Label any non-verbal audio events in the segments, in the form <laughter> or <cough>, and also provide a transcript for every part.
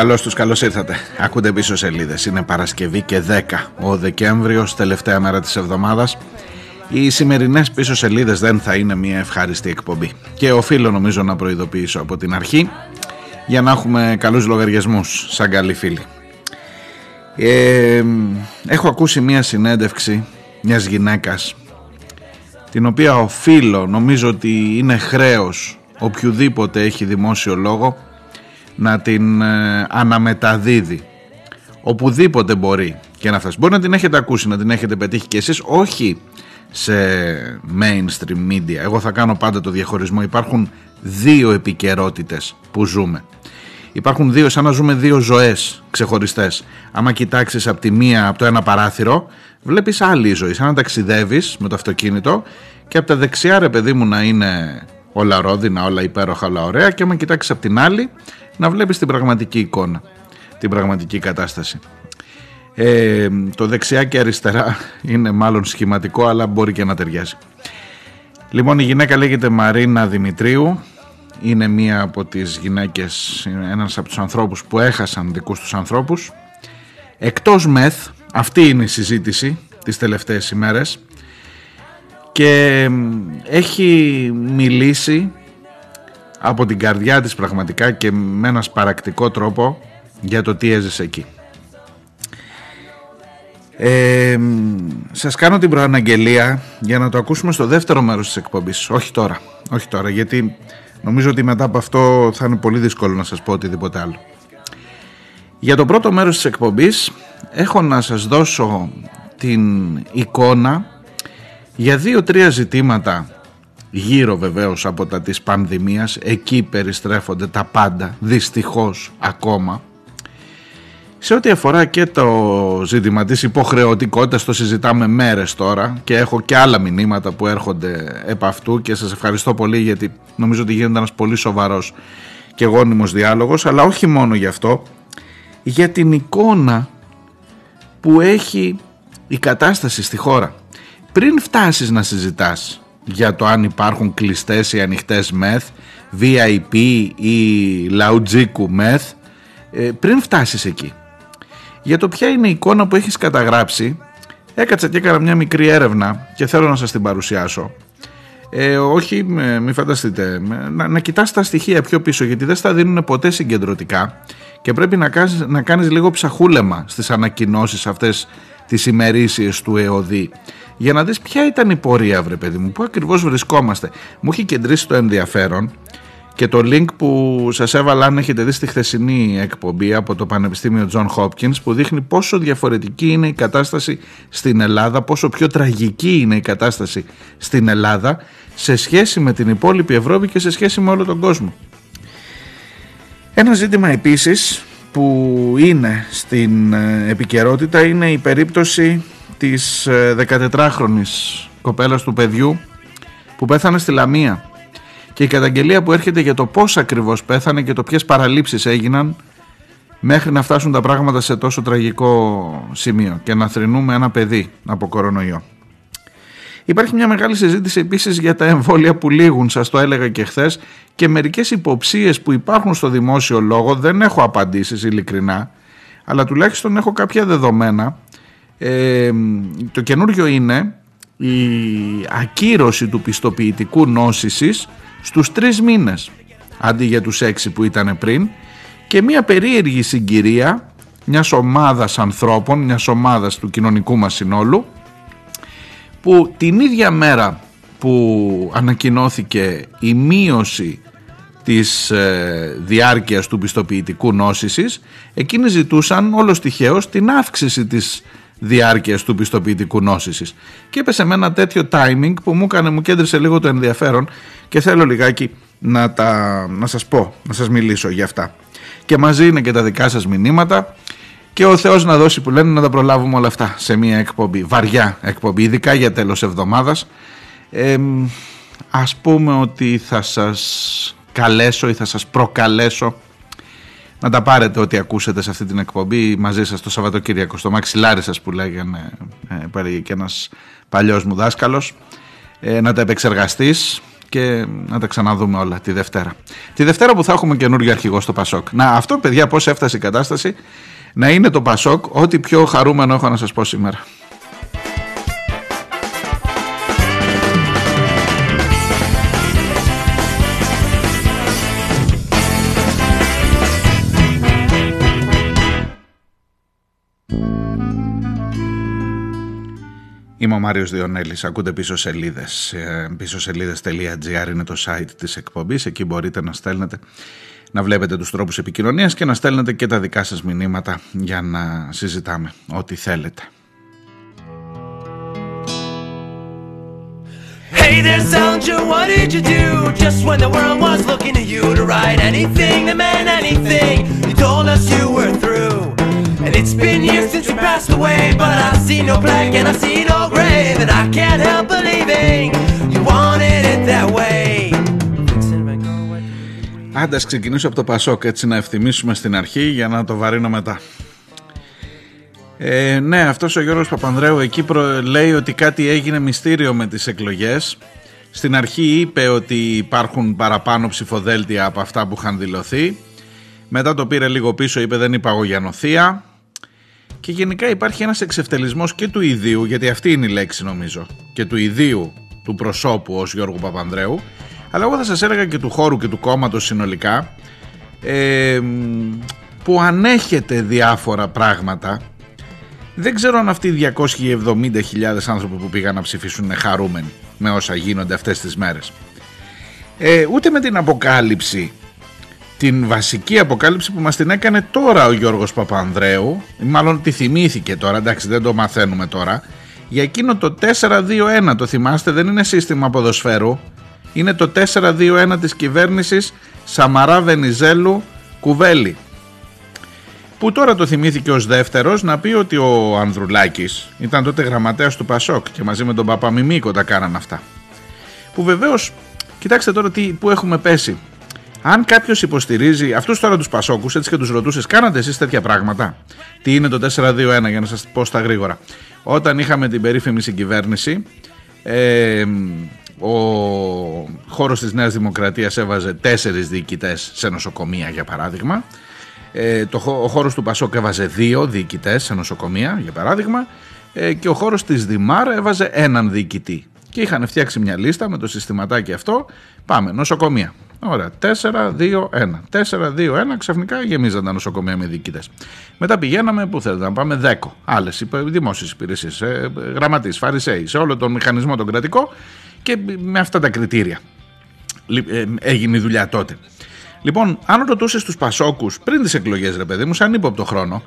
Καλώς τους, καλώς ήρθατε. Ακούτε πίσω σελίδες. Είναι Παρασκευή και 10 ο Δεκέμβριος, τελευταία μέρα της εβδομάδας. Οι σημερινές πίσω σελίδες δεν θα είναι μια ευχάριστη εκπομπή. Και οφείλω νομίζω να προειδοποιήσω από την αρχή για να έχουμε καλούς λογαριασμούς σαν καλοί φίλοι. Ε, έχω ακούσει μια συνέντευξη μιας γυναίκας την οποία οφείλω νομίζω ότι είναι χρέος οποιοδήποτε έχει δημόσιο λόγο να την ε, αναμεταδίδει οπουδήποτε μπορεί και να φτάσει. Μπορεί να την έχετε ακούσει, να την έχετε πετύχει και εσείς, όχι σε mainstream media. Εγώ θα κάνω πάντα το διαχωρισμό. Υπάρχουν δύο επικαιρότητες που ζούμε. Υπάρχουν δύο, σαν να ζούμε δύο ζωές ξεχωριστές. Άμα κοιτάξεις από τη μία, από το ένα παράθυρο, βλέπεις άλλη ζωή. Σαν να ταξιδεύεις με το αυτοκίνητο και από τα δεξιά ρε παιδί μου να είναι όλα ρόδινα, όλα υπέροχα, όλα ωραία και άμα κοιτάξεις από την άλλη να βλέπεις την πραγματική εικόνα, την πραγματική κατάσταση. Ε, το δεξιά και αριστερά είναι μάλλον σχηματικό αλλά μπορεί και να ταιριάζει. Λοιπόν η γυναίκα λέγεται Μαρίνα Δημητρίου είναι μία από τις γυναίκες, είναι ένας από τους ανθρώπους που έχασαν δικούς τους ανθρώπους. Εκτός μεθ, αυτή είναι η συζήτηση τις τελευταίες ημέρες και έχει μιλήσει από την καρδιά της πραγματικά και με ένας σπαρακτικό τρόπο για το τι έζησε εκεί. Ε, σας κάνω την προαναγγελία για να το ακούσουμε στο δεύτερο μέρος της εκπομπής όχι τώρα, όχι τώρα γιατί νομίζω ότι μετά από αυτό θα είναι πολύ δύσκολο να σας πω οτιδήποτε άλλο για το πρώτο μέρος της εκπομπής έχω να σας δώσω την εικόνα για δύο-τρία ζητήματα γύρω βεβαίως από τα της πανδημίας εκεί περιστρέφονται τα πάντα δυστυχώς ακόμα σε ό,τι αφορά και το ζήτημα της υποχρεωτικότητας το συζητάμε μέρες τώρα και έχω και άλλα μηνύματα που έρχονται επ' αυτού και σας ευχαριστώ πολύ γιατί νομίζω ότι γίνεται ένας πολύ σοβαρός και γόνιμος διάλογος αλλά όχι μόνο γι' αυτό για την εικόνα που έχει η κατάσταση στη χώρα. Πριν φτάσεις να συζητάς για το αν υπάρχουν κλειστές ή ανοιχτές μεθ, VIP ή λαουτζίκου μεθ, ε, πριν φτάσεις εκεί για το ποια είναι η εικόνα που έχεις καταγράψει έκατσα και έκανα μια μικρή έρευνα και θέλω να σας την παρουσιάσω. Ε, όχι μην φανταστείτε να, να κοιτάς τα στοιχεία πιο πίσω γιατί δεν στα δίνουν ποτέ συγκεντρωτικά και πρέπει να κάνεις, να κάνεις λίγο ψαχούλεμα στις ανακοινώσεις αυτές τις ημερήσιες του ΕΟΔΗ για να δεις ποια ήταν η πορεία βρε παιδί μου, πού ακριβώς βρισκόμαστε μου έχει κεντρήσει το ενδιαφέρον και το link που σας έβαλα αν έχετε δει στη χθεσινή εκπομπή από το Πανεπιστήμιο John Hopkins που δείχνει πόσο διαφορετική είναι η κατάσταση στην Ελλάδα, πόσο πιο τραγική είναι η κατάσταση στην Ελλάδα σε σχέση με την υπόλοιπη Ευρώπη και σε σχέση με όλο τον κόσμο. Ένα ζήτημα επίσης που είναι στην επικαιρότητα είναι η περίπτωση της 14χρονης κοπέλας του παιδιού που πέθανε στη Λαμία και η καταγγελία που έρχεται για το πώς ακριβώς πέθανε και το ποιες παραλήψεις έγιναν μέχρι να φτάσουν τα πράγματα σε τόσο τραγικό σημείο και να θρυνούμε ένα παιδί από κορονοϊό. Υπάρχει μια μεγάλη συζήτηση επίσης για τα εμβόλια που λήγουν, σας το έλεγα και χθες, και μερικές υποψίες που υπάρχουν στο δημόσιο λόγο, δεν έχω απαντήσεις ειλικρινά, αλλά τουλάχιστον έχω κάποια δεδομένα. Ε, το καινούριο είναι η ακύρωση του πιστοποιητικού νόσησης στους τρεις μήνες αντί για τους έξι που ήταν πριν και μια περίεργη συγκυρία μιας ομάδας ανθρώπων, μιας ομάδας του κοινωνικού μας συνόλου που την ίδια μέρα που ανακοινώθηκε η μείωση της ε, διάρκειας του πιστοποιητικού νόσησης εκείνοι ζητούσαν όλος τυχαίως την αύξηση της διάρκειας του πιστοποιητικού νόσησης και έπεσε με ένα τέτοιο timing που μου έκανε, μου κέντρισε λίγο το ενδιαφέρον και θέλω λιγάκι να, τα, να σας πω, να σας μιλήσω για αυτά και μαζί είναι και τα δικά σας μηνύματα και ο Θεός να δώσει που λένε να τα προλάβουμε όλα αυτά σε μια εκπομπή, βαριά εκπομπή, ειδικά για τέλος εβδομάδας. Ε, ας πούμε ότι θα σας καλέσω ή θα σας προκαλέσω να τα πάρετε ό,τι ακούσετε σε αυτή την εκπομπή μαζί σας το Σαββατοκύριακο στο μαξιλάρι σας που λέγανε ε, και ένας παλιός μου δάσκαλος ε, να τα επεξεργαστείς και να τα ξαναδούμε όλα τη Δευτέρα. Τη Δευτέρα που θα έχουμε καινούργιο αρχηγό στο Πασόκ. Να αυτό παιδιά πώς έφτασε η κατάσταση να είναι το Πασόκ ό,τι πιο χαρούμενο έχω να σας πω σήμερα. Είμαι ο Μάριος Διονέλης, ακούτε πίσω σελίδες, ε, πίσω σελίδες.gr είναι το site της εκπομπής, εκεί μπορείτε να στέλνετε, να βλέπετε τους τρόπους επικοινωνίας και να στέλνετε και τα δικά σας μηνύματα για να συζητάμε ό,τι θέλετε. Hey there, soldier, what did you do? Just when the world was looking at you to write anything that meant anything, you told us you were through. And it's been years since you passed away, but I see no plague and I see no grave, and I can't help believing you wanted it that way. Άντε, ξεκινήσω από το Πασόκ, έτσι να ευθυμίσουμε στην αρχή για να το βαρύνω μετά. Ε, ναι, αυτός ο Γιώργος Παπανδρέου εκεί προ... λέει ότι κάτι έγινε μυστήριο με τις εκλογές. Στην αρχή είπε ότι υπάρχουν παραπάνω ψηφοδέλτια από αυτά που είχαν δηλωθεί. Μετά το πήρε λίγο πίσω, είπε δεν είπα εγώ για νοθεία. Και γενικά υπάρχει ένας εξευτελισμός και του ιδίου, γιατί αυτή είναι η λέξη νομίζω, και του ιδίου του προσώπου ως Γιώργου Παπανδρέου, αλλά εγώ θα σας έλεγα και του χώρου και του κόμματος συνολικά, ε, που ανέχεται διάφορα πράγματα. Δεν ξέρω αν αυτοί οι 270.000 άνθρωποι που πήγαν να ψηφίσουν είναι χαρούμενοι με όσα γίνονται αυτές τις μέρες. Ε, ούτε με την αποκάλυψη την βασική αποκάλυψη που μας την έκανε τώρα ο Γιώργος Παπανδρέου μάλλον τη θυμήθηκε τώρα, εντάξει δεν το μαθαίνουμε τώρα. Για εκείνο το 4-2-1 το θυμάστε δεν είναι σύστημα ποδοσφαίρου. Είναι το 4-2-1 της κυβέρνησης Σαμαρά Βενιζέλου Κουβέλη. Που τώρα το θυμήθηκε ως δεύτερος να πει ότι ο Ανδρουλάκης ήταν τότε γραμματέας του Πασόκ και μαζί με τον Παπαμιμίκο τα κάναν αυτά. Που βεβαίως κοιτάξτε τώρα τι, που έχουμε πέσει αν κάποιος υποστηρίζει αυτούς τώρα τους Πασόκους, έτσι και τους ρωτούσες, κάνατε εσείς τέτοια πράγματα; Τι είναι το 4-2-1, για να σας πω στα γρήγορα. Όταν είχαμε την περίφημη συγκυβέρνηση, ε, ο χώρος της Νέας Δημοκρατίας έβαζε τέσσερις διοικητές σε νοσοκομεία, για παράδειγμα. Ε, το, ο χώρος του Πασόκ έβαζε δύο διοικητές σε νοσοκομεία, για παράδειγμα. Ε, και ο χώρος της Δημάρ έβαζε έναν διοικητή. Και είχαν φτιάξει μια λίστα με το συστηματάκι αυτό. Πάμε, νοσοκομεία. Ωραία. 4-2-1. 4-2-1 ξαφνικά γεμίζαν τα νοσοκομεία με διοικητές. Μετά πηγαίναμε που θέλετε να πάμε 10 άλλες δημόσιες υπηρεσίες, γραμματείς, φαρισαίοι, σε όλο τον μηχανισμό τον κρατικό και με αυτά τα κριτήρια ε, έγινε η δουλειά τότε. Λοιπόν, αν ρωτούσες τους Πασόκους πριν τις εκλογές, ρε παιδί μου, σαν ύποπτο χρόνο,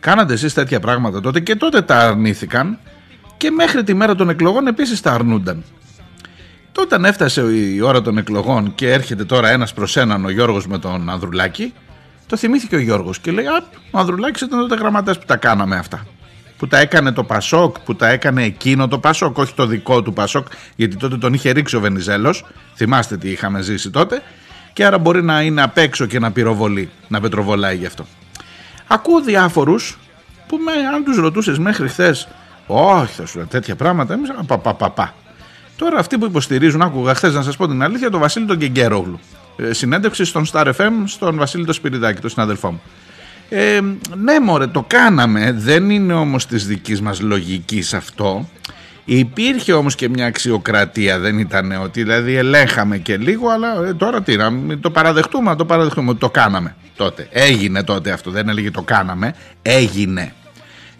κάνατε εσείς τέτοια πράγματα τότε και τότε τα αρνήθηκαν και μέχρι τη μέρα των εκλογών επίσης τα αρνούνταν. Όταν έφτασε η ώρα των εκλογών και έρχεται τώρα ένας προς έναν ο Γιώργος με τον Ανδρουλάκη, το θυμήθηκε ο Γιώργος και λέει: Α, ο Ανδρουλάκης ήταν τότε γραμματέας που τα κάναμε αυτά. Που τα έκανε το Πασόκ, που τα έκανε εκείνο το Πασόκ, όχι το δικό του Πασόκ, γιατί τότε τον είχε ρίξει ο Βενιζέλος. Θυμάστε τι είχαμε ζήσει τότε. Και άρα μπορεί να είναι απ' έξω και να πυροβολεί, να πετροβολάει γι' αυτό. Ακούω διάφορους που με, αν τους ρωτούσες μέχρι χθες, Όχι, θα σου λέω τέτοια πράγματα, εμείς πα, πα, πα, πα. Τώρα αυτοί που υποστηρίζουν, άκουγα χθες να σας πω την αλήθεια, τον Βασίλη τον Κεγκέρογλου. Ε, συνέντευξη στον Star FM, στον Βασίλη τον Σπυριδάκη, τον συναδελφό μου. Ε, ναι, μωρέ, το κάναμε. Δεν είναι όμως της δικής μας λογικής αυτό. Υπήρχε όμως και μια αξιοκρατία, δεν ήταν ότι δηλαδή ελέγχαμε και λίγο, αλλά ε, τώρα τι, να το παραδεχτούμε, το παραδεχτούμε ότι το κάναμε τότε. Έγινε τότε αυτό, δεν έλεγε το κάναμε, έγινε.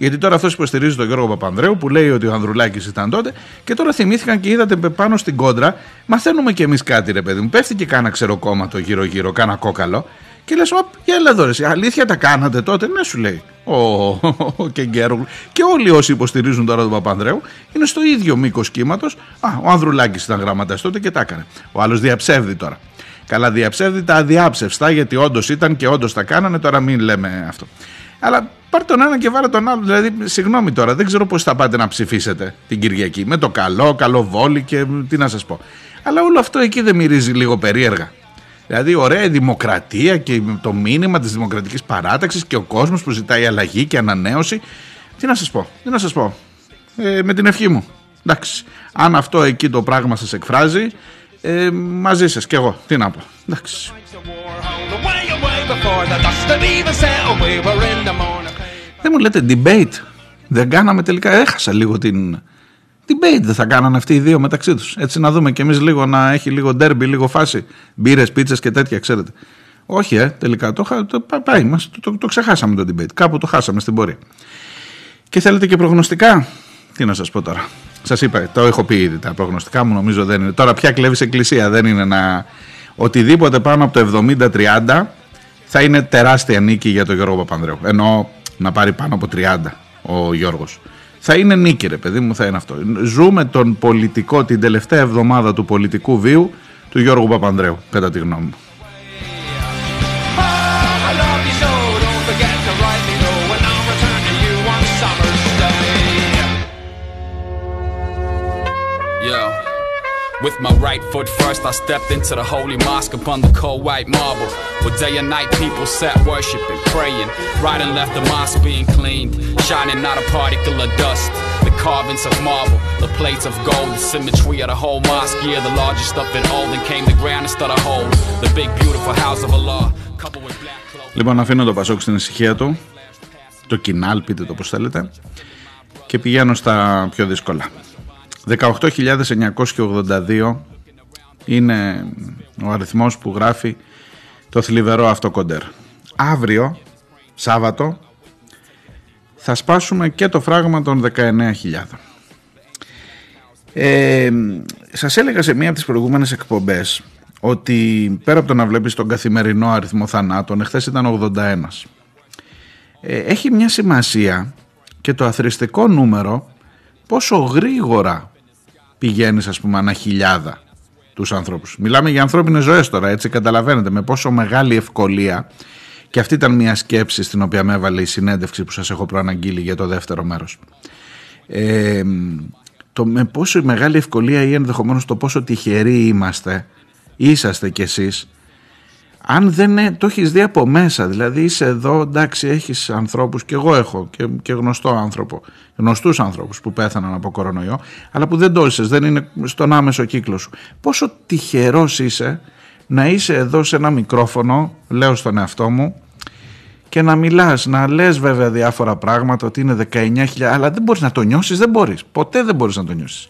Γιατί τώρα αυτός υποστηρίζει τον Γιώργο Παπανδρέου που λέει ότι ο Ανδρουλάκης ήταν τότε και τώρα θυμήθηκαν και είδατε πάνω στην κόντρα. Μαθαίνουμε κι εμείς κάτι, ρε παιδί μου. Πέφτει και κάνα ξεροκόμματο γύρω-γύρω, κάνα κόκαλο. Και λες, για έλα εδώ, ρε, αλήθεια τα κάνατε τότε; Ναι, σου λέει ο, ο Κεγκέρογλου. Και όλοι όσοι υποστηρίζουν τώρα τον Παπανδρέου είναι στο ίδιο μήκος κύματος. Α, ο Ανδρουλάκης ήταν γραμματέας τότε και τα έκανε. Ο άλλος διαψεύδει τώρα. Καλά, διαψεύδει τα αδιάψευστα γιατί όντως ήταν και όντως τα κάνανε. Τώρα μην λέμε αυτό. Αλλά πάρ τον ένα και βάλε τον άλλο. Δηλαδή, συγγνώμη τώρα, δεν ξέρω πώς θα πάτε να ψηφίσετε την Κυριακή. Με το καλό, καλό βόλι και τι να σας πω. Αλλά όλο αυτό εκεί δεν μυρίζει λίγο περίεργα. Δηλαδή, ωραία δημοκρατία και το μήνυμα της δημοκρατικής παράταξης και ο κόσμος που ζητάει αλλαγή και ανανέωση. Τι να σας πω, τι να σας πω. Ε, με την ευχή μου. Εντάξει. Αν αυτό εκεί το πράγμα σας εκφράζει, ε, μαζί σας και εγώ. Τι να πω. Εντάξει. Δεν μου λέτε debate. Δεν κάναμε τελικά. Έχασα λίγο την. Debate δεν θα κάνανε αυτοί οι δύο μεταξύ τους. Έτσι να δούμε κι εμείς λίγο να έχει λίγο ντέρμπι, λίγο φάση. Μπύρες, πίτσες και τέτοια, ξέρετε. Όχι, ε, τελικά το, το, πάει, μας, το, το, το ξεχάσαμε το debate. Κάπου το χάσαμε στην πορεία. Και θέλετε και προγνωστικά; Τι να σας πω τώρα. Σας είπα, το έχω πει ήδη. Τα προγνωστικά μου νομίζω δεν είναι. Τώρα πια κλέβεις εκκλησία. Δεν είναι να. Οτιδήποτε πάνω από το 70-30 θα είναι τεράστια νίκη για τον Γιώργο Παπανδρέου. Ενώ να πάρει πάνω από 30 ο Γιώργος. Θα είναι νίκη ρε παιδί μου, θα είναι αυτό. Ζούμε τον πολιτικό, την τελευταία εβδομάδα του πολιτικού βίου του Γιώργου Παπανδρέου, κατά τη γνώμη μου. With my right foot first, I stepped into the holy mosque upon the cold white marble. Where day and night people sat worshiping, praying. Right and left the mosque being cleaned, shining not a particle of dust. The carvings of marble, the plates of gold, the symmetry of the whole mosque. Yeah, the largest up in all, then came the grandest of the whole. The big beautiful house of Allah, coupled with black clothes. Λοιπόν, αφήνω το Πασόκ στην ησυχία του, το κοινάλ, πείτε το πώς θέλετε, και πηγαίνω στα πιο δύσκολα. 18.982 είναι ο αριθμός που γράφει το θλιβερό αυτό κοντέρ. Αύριο, Σάββατο, θα σπάσουμε και το φράγμα των 19.000. Ε, σας έλεγα σε μία από τις προηγούμενες εκπομπές ότι πέρα από το να βλέπεις τον καθημερινό αριθμό θανάτων, εχθές ήταν 81. Ε, έχει μια σημασία και το αθρηστικό νούμερο πόσο γρήγορα πηγαίνεις ας πούμε ανά χιλιάδα τους ανθρώπους. Μιλάμε για ανθρώπινες ζωές τώρα έτσι καταλαβαίνετε με πόσο μεγάλη ευκολία και αυτή ήταν μια σκέψη στην οποία με έβαλε η συνέντευξη που σας έχω προαναγγείλει για το δεύτερο μέρος. Ε, το με πόσο μεγάλη ευκολία ή ενδεχομένως το πόσο τυχεροί είμαστε, είσαστε κι εσείς αν δεν το έχεις δει από μέσα, δηλαδή είσαι εδώ, εντάξει, έχεις ανθρώπους, και εγώ έχω και, και γνωστό άνθρωπο, γνωστούς άνθρωπου που πέθαναν από κορονοϊό, αλλά που δεν το είσαι, δεν είναι στον άμεσο κύκλο σου. Πόσο τυχερός είσαι να είσαι εδώ σε ένα μικρόφωνο, λέω στον εαυτό μου, και να μιλάς, να λες βέβαια διάφορα πράγματα ότι είναι 19.000, αλλά δεν μπορείς να το νιώσεις, δεν μπορείς. Ποτέ δεν μπορείς να το νιώσεις.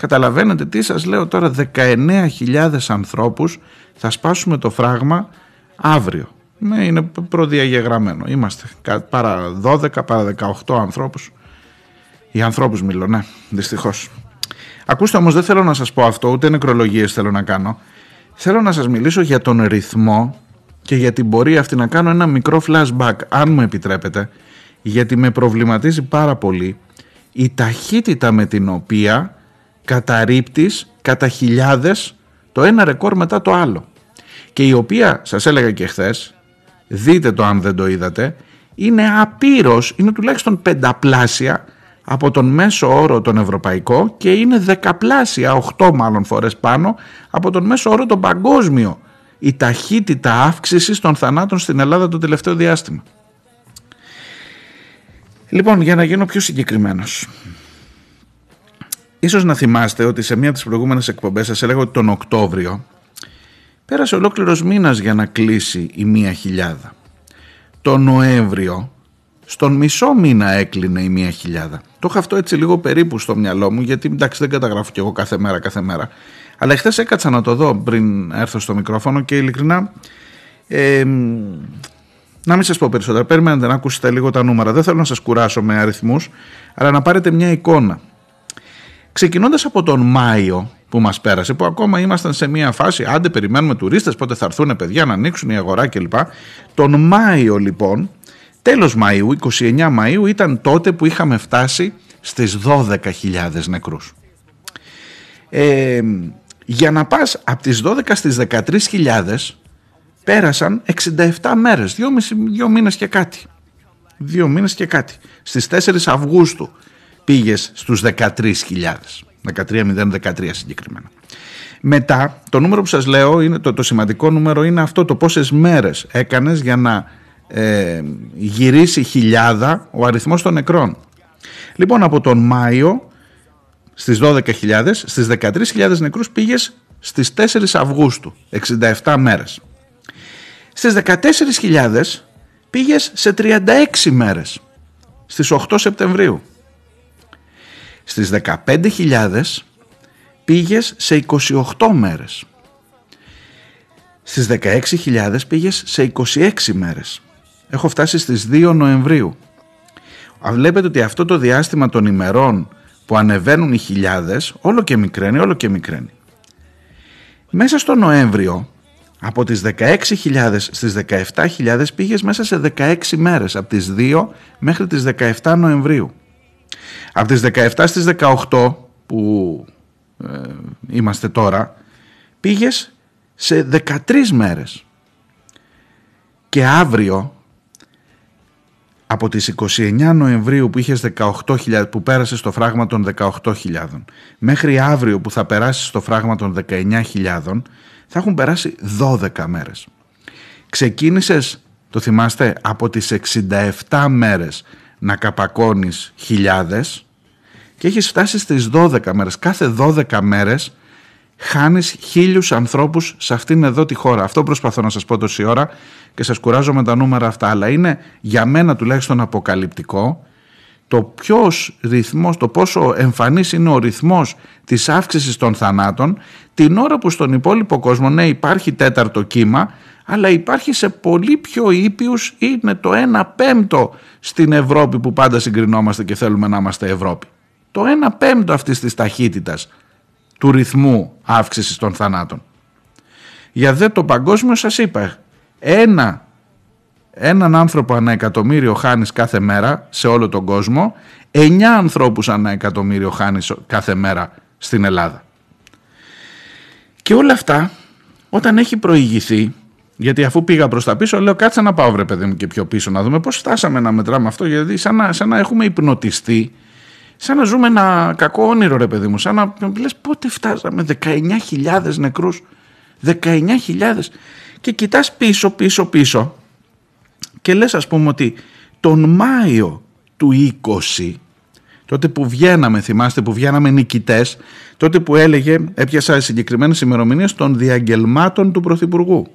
Καταλαβαίνετε τι σας λέω τώρα 19.000 ανθρώπους θα σπάσουμε το φράγμα αύριο. Ναι, είναι προδιαγεγραμμένο. Είμαστε παρά 12, παρά 18 ανθρώπους. Οι ανθρώπους μιλώ, ναι, δυστυχώς. Ακούστε όμως δεν θέλω να σας πω αυτό, ούτε νεκρολογίες θέλω να κάνω. Θέλω να σας μιλήσω για τον ρυθμό και για την πορεία αυτή να κάνω ένα μικρό flashback, αν μου επιτρέπετε, γιατί με προβληματίζει πάρα πολύ η ταχύτητα με την οποία καταρρύπτεις κατά χιλιάδες το ένα ρεκόρ μετά το άλλο και η οποία σας έλεγα και χθες, δείτε το αν δεν το είδατε είναι απείρως, είναι τουλάχιστον πενταπλάσια από τον μέσο όρο τον ευρωπαϊκό και είναι δεκαπλάσια, οχτώ μάλλον φορές πάνω από τον μέσο όρο τον παγκόσμιο η ταχύτητα αύξησης των θανάτων στην Ελλάδα το τελευταίο διάστημα. Λοιπόν, για να γίνω πιο συγκεκριμένος. Ίσως να θυμάστε ότι σε μία από τις προηγούμενες εκπομπές σας έλεγα ότι τον Οκτώβριο πέρασε ολόκληρος μήνας για να κλείσει η μία χιλιάδα. Τον Νοέμβριο στον μισό μήνα έκλεινε η μία χιλιάδα. Το είχα αυτό έτσι λίγο περίπου στο μυαλό μου γιατί εντάξει δεν καταγράφω κι εγώ κάθε μέρα κάθε μέρα. Αλλά χθες έκατσα να το δω πριν έρθω στο μικρόφωνο και ειλικρινά ε, να μην σας πω περισσότερα, περιμένετε να ακούσετε λίγο τα νούμερα. Δεν θέλω να σας κουράσω με αριθμούς, αλλά να πάρετε μια εικόνα. Ξεκινώντας από τον Μάιο που μας πέρασε, που ακόμα ήμασταν σε μια φάση, άντε περιμένουμε τουρίστες, πότε θα έρθουν παιδιά να ανοίξουν η αγορά κλπ. Τον Μάιο λοιπόν, τέλος Μαΐου, 29 Μαΐου, ήταν τότε που είχαμε φτάσει στις 12.000 νεκρούς. Ε, για να πας από τις 12 στις 13.000 πέρασαν 67 μέρες, δύο, δύο μήνες και κάτι. Δύο μήνες και κάτι. Στις 4 Αυγούστου πήγες στους 13.000. 13.013 συγκεκριμένα. Μετά, το νούμερο που σας λέω, είναι, το, το σημαντικό νούμερο είναι αυτό το πόσες μέρες έκανες για να ε, γυρίσει χιλιάδα ο αριθμός των νεκρών. Λοιπόν, από τον Μάιο στις 12.000, στις 13.000 νεκρούς πήγες στις 4 Αυγούστου, 67 μέρες. Στις 14.000 πήγες σε 36 μέρες, στις 8 Σεπτεμβρίου. Στις 15.000 πήγες σε 28 μέρες. Στις 16.000 πήγες σε 26 μέρες. Έχω φτάσει στις 2 Νοεμβρίου. Βλέπετε ότι αυτό το διάστημα των ημερών που ανεβαίνουν οι χιλιάδες όλο και μικραίνει, όλο και μικραίνει. Μέσα στο Νοέμβριο από τις 16.000 στις 17.000 πήγες μέσα σε 16 μέρες από τις 2 μέχρι τις 17 Νοεμβρίου. Από τις 17 στις 18 που ε, είμαστε τώρα πήγες σε 13 μέρες. Και αύριο από τις 29 Νοεμβρίου που είχες 18.000 που πέρασε στο φράγμα των 18.000 μέχρι αύριο που θα περάσει στο φράγμα των 19.000 θα έχουν περάσει 12 μέρες. Ξεκίνησες, το θυμάστε, από τις 67 μέρες να καπακώνεις χιλιάδες και έχεις φτάσει στις 12 μέρες. Κάθε 12 μέρες χάνεις χίλιους ανθρώπους σε αυτήν εδώ τη χώρα. Αυτό προσπαθώ να σας πω τόση ώρα και σας κουράζω με τα νούμερα αυτά, αλλά είναι για μένα τουλάχιστον αποκαλυπτικό το ποιος ρυθμός, το πόσο εμφανής είναι ο ρυθμός της αύξησης των θανάτων την ώρα που στον υπόλοιπο κόσμο ναι υπάρχει τέταρτο κύμα αλλά υπάρχει σε πολύ πιο ήπιους είναι το 1 πέμπτο στην Ευρώπη που πάντα συγκρινόμαστε και θέλουμε να είμαστε Ευρώπη. Το 1 πέμπτο αυτής της ταχύτητας του ρυθμού αύξησης των θανάτων. Για δε το παγκόσμιο σας είπα, ένα, έναν άνθρωπο ανά εκατομμύριο χάνεις κάθε μέρα σε όλο τον κόσμο, εννιά ανθρώπους ανά εκατομμύριο χάνεις κάθε μέρα στην Ελλάδα. Και όλα αυτά όταν έχει προηγηθεί, γιατί αφού πήγα προς τα πίσω λέω κάτσε να πάω βρε παιδί μου και πιο πίσω να δούμε πώς φτάσαμε να μετράμε αυτό γιατί σαν να, σαν να έχουμε υπνοτιστεί σαν να ζούμε ένα κακό όνειρο ρε παιδί μου, σαν να λες πότε φτάσαμε 19.000 νεκρούς, 19.000 και κοιτάς πίσω πίσω πίσω και λες ας πούμε ότι τον Μάιο του 20 τότε που βγαίναμε, θυμάστε που βγαίναμε νικητές, τότε που έλεγε, έπιασα συγκεκριμένες ημερομηνίες των διαγγελμάτων του Πρωθυπουργού.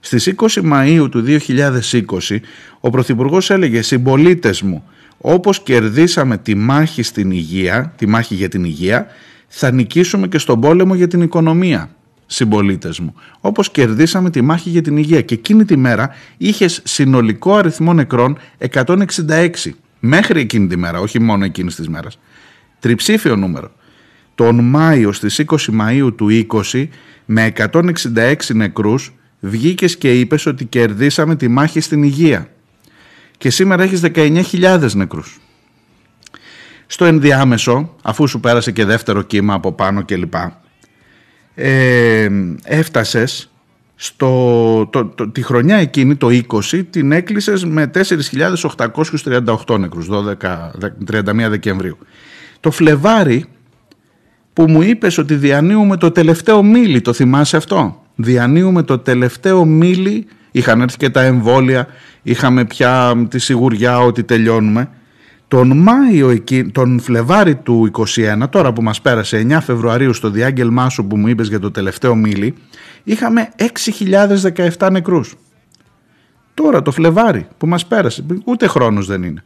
Στις 20 Μαΐου του 2020 ο Πρωθυπουργός έλεγε συμπολίτες μου όπως κερδίσαμε τη μάχη στην υγεία, τη μάχη για την υγεία, θα νικήσουμε και στον πόλεμο για την οικονομία, συμπολίτες μου. Όπως κερδίσαμε τη μάχη για την υγεία. Και εκείνη τη μέρα είχε συνολικό αριθμό νεκρών 166. Μέχρι εκείνη τη μέρα, όχι μόνο εκείνης της μέρας. Τριψήφιο νούμερο. Τον Μάιο στις 20 Μαΐου του 20 με 166 νεκρούς βγήκες και είπες ότι κερδίσαμε τη μάχη στην υγεία και σήμερα έχεις 19.000 νεκρούς. Στο ενδιάμεσο, αφού σου πέρασε και δεύτερο κύμα από πάνω κλπ, ε, έφτασες στο, το, το, τη χρονιά εκείνη, το 20, την έκλεισες με 4.838 νεκρούς, 12, 31 Δεκεμβρίου. Το Φλεβάρι που μου είπες ότι διανύουμε το τελευταίο μίλι, το θυμάσαι αυτό; Διανύουμε το τελευταίο μίλι, είχαν έρθει και τα εμβόλια, είχαμε πια τη σιγουριά ότι τελειώνουμε. Τον Μάιο, εκεί, τον Φλεβάρι του 21, τώρα που μας πέρασε 9 Φεβρουαρίου στο διάγγελμά σου που μου είπες για το τελευταίο μίλι, είχαμε 6.017 νεκρούς. Τώρα το Φλεβάρι που μας πέρασε, ούτε χρόνος δεν είναι.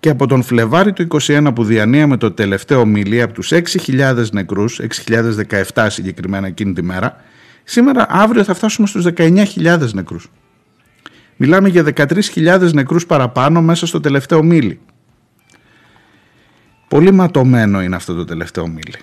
Και από τον Φλεβάρι του 21 που διανύαμε το τελευταίο μίλι, από τους 6.000 νεκρούς, 6.017 συγκεκριμένα εκείνη τη μέρα, σήμερα αύριο θα φτάσουμε στους 19.000 νεκρούς. Μιλάμε για 13.000 νεκρούς παραπάνω μέσα στο τελευταίο μίλι. Πολύ ματωμένο είναι αυτό το τελευταίο μίλι.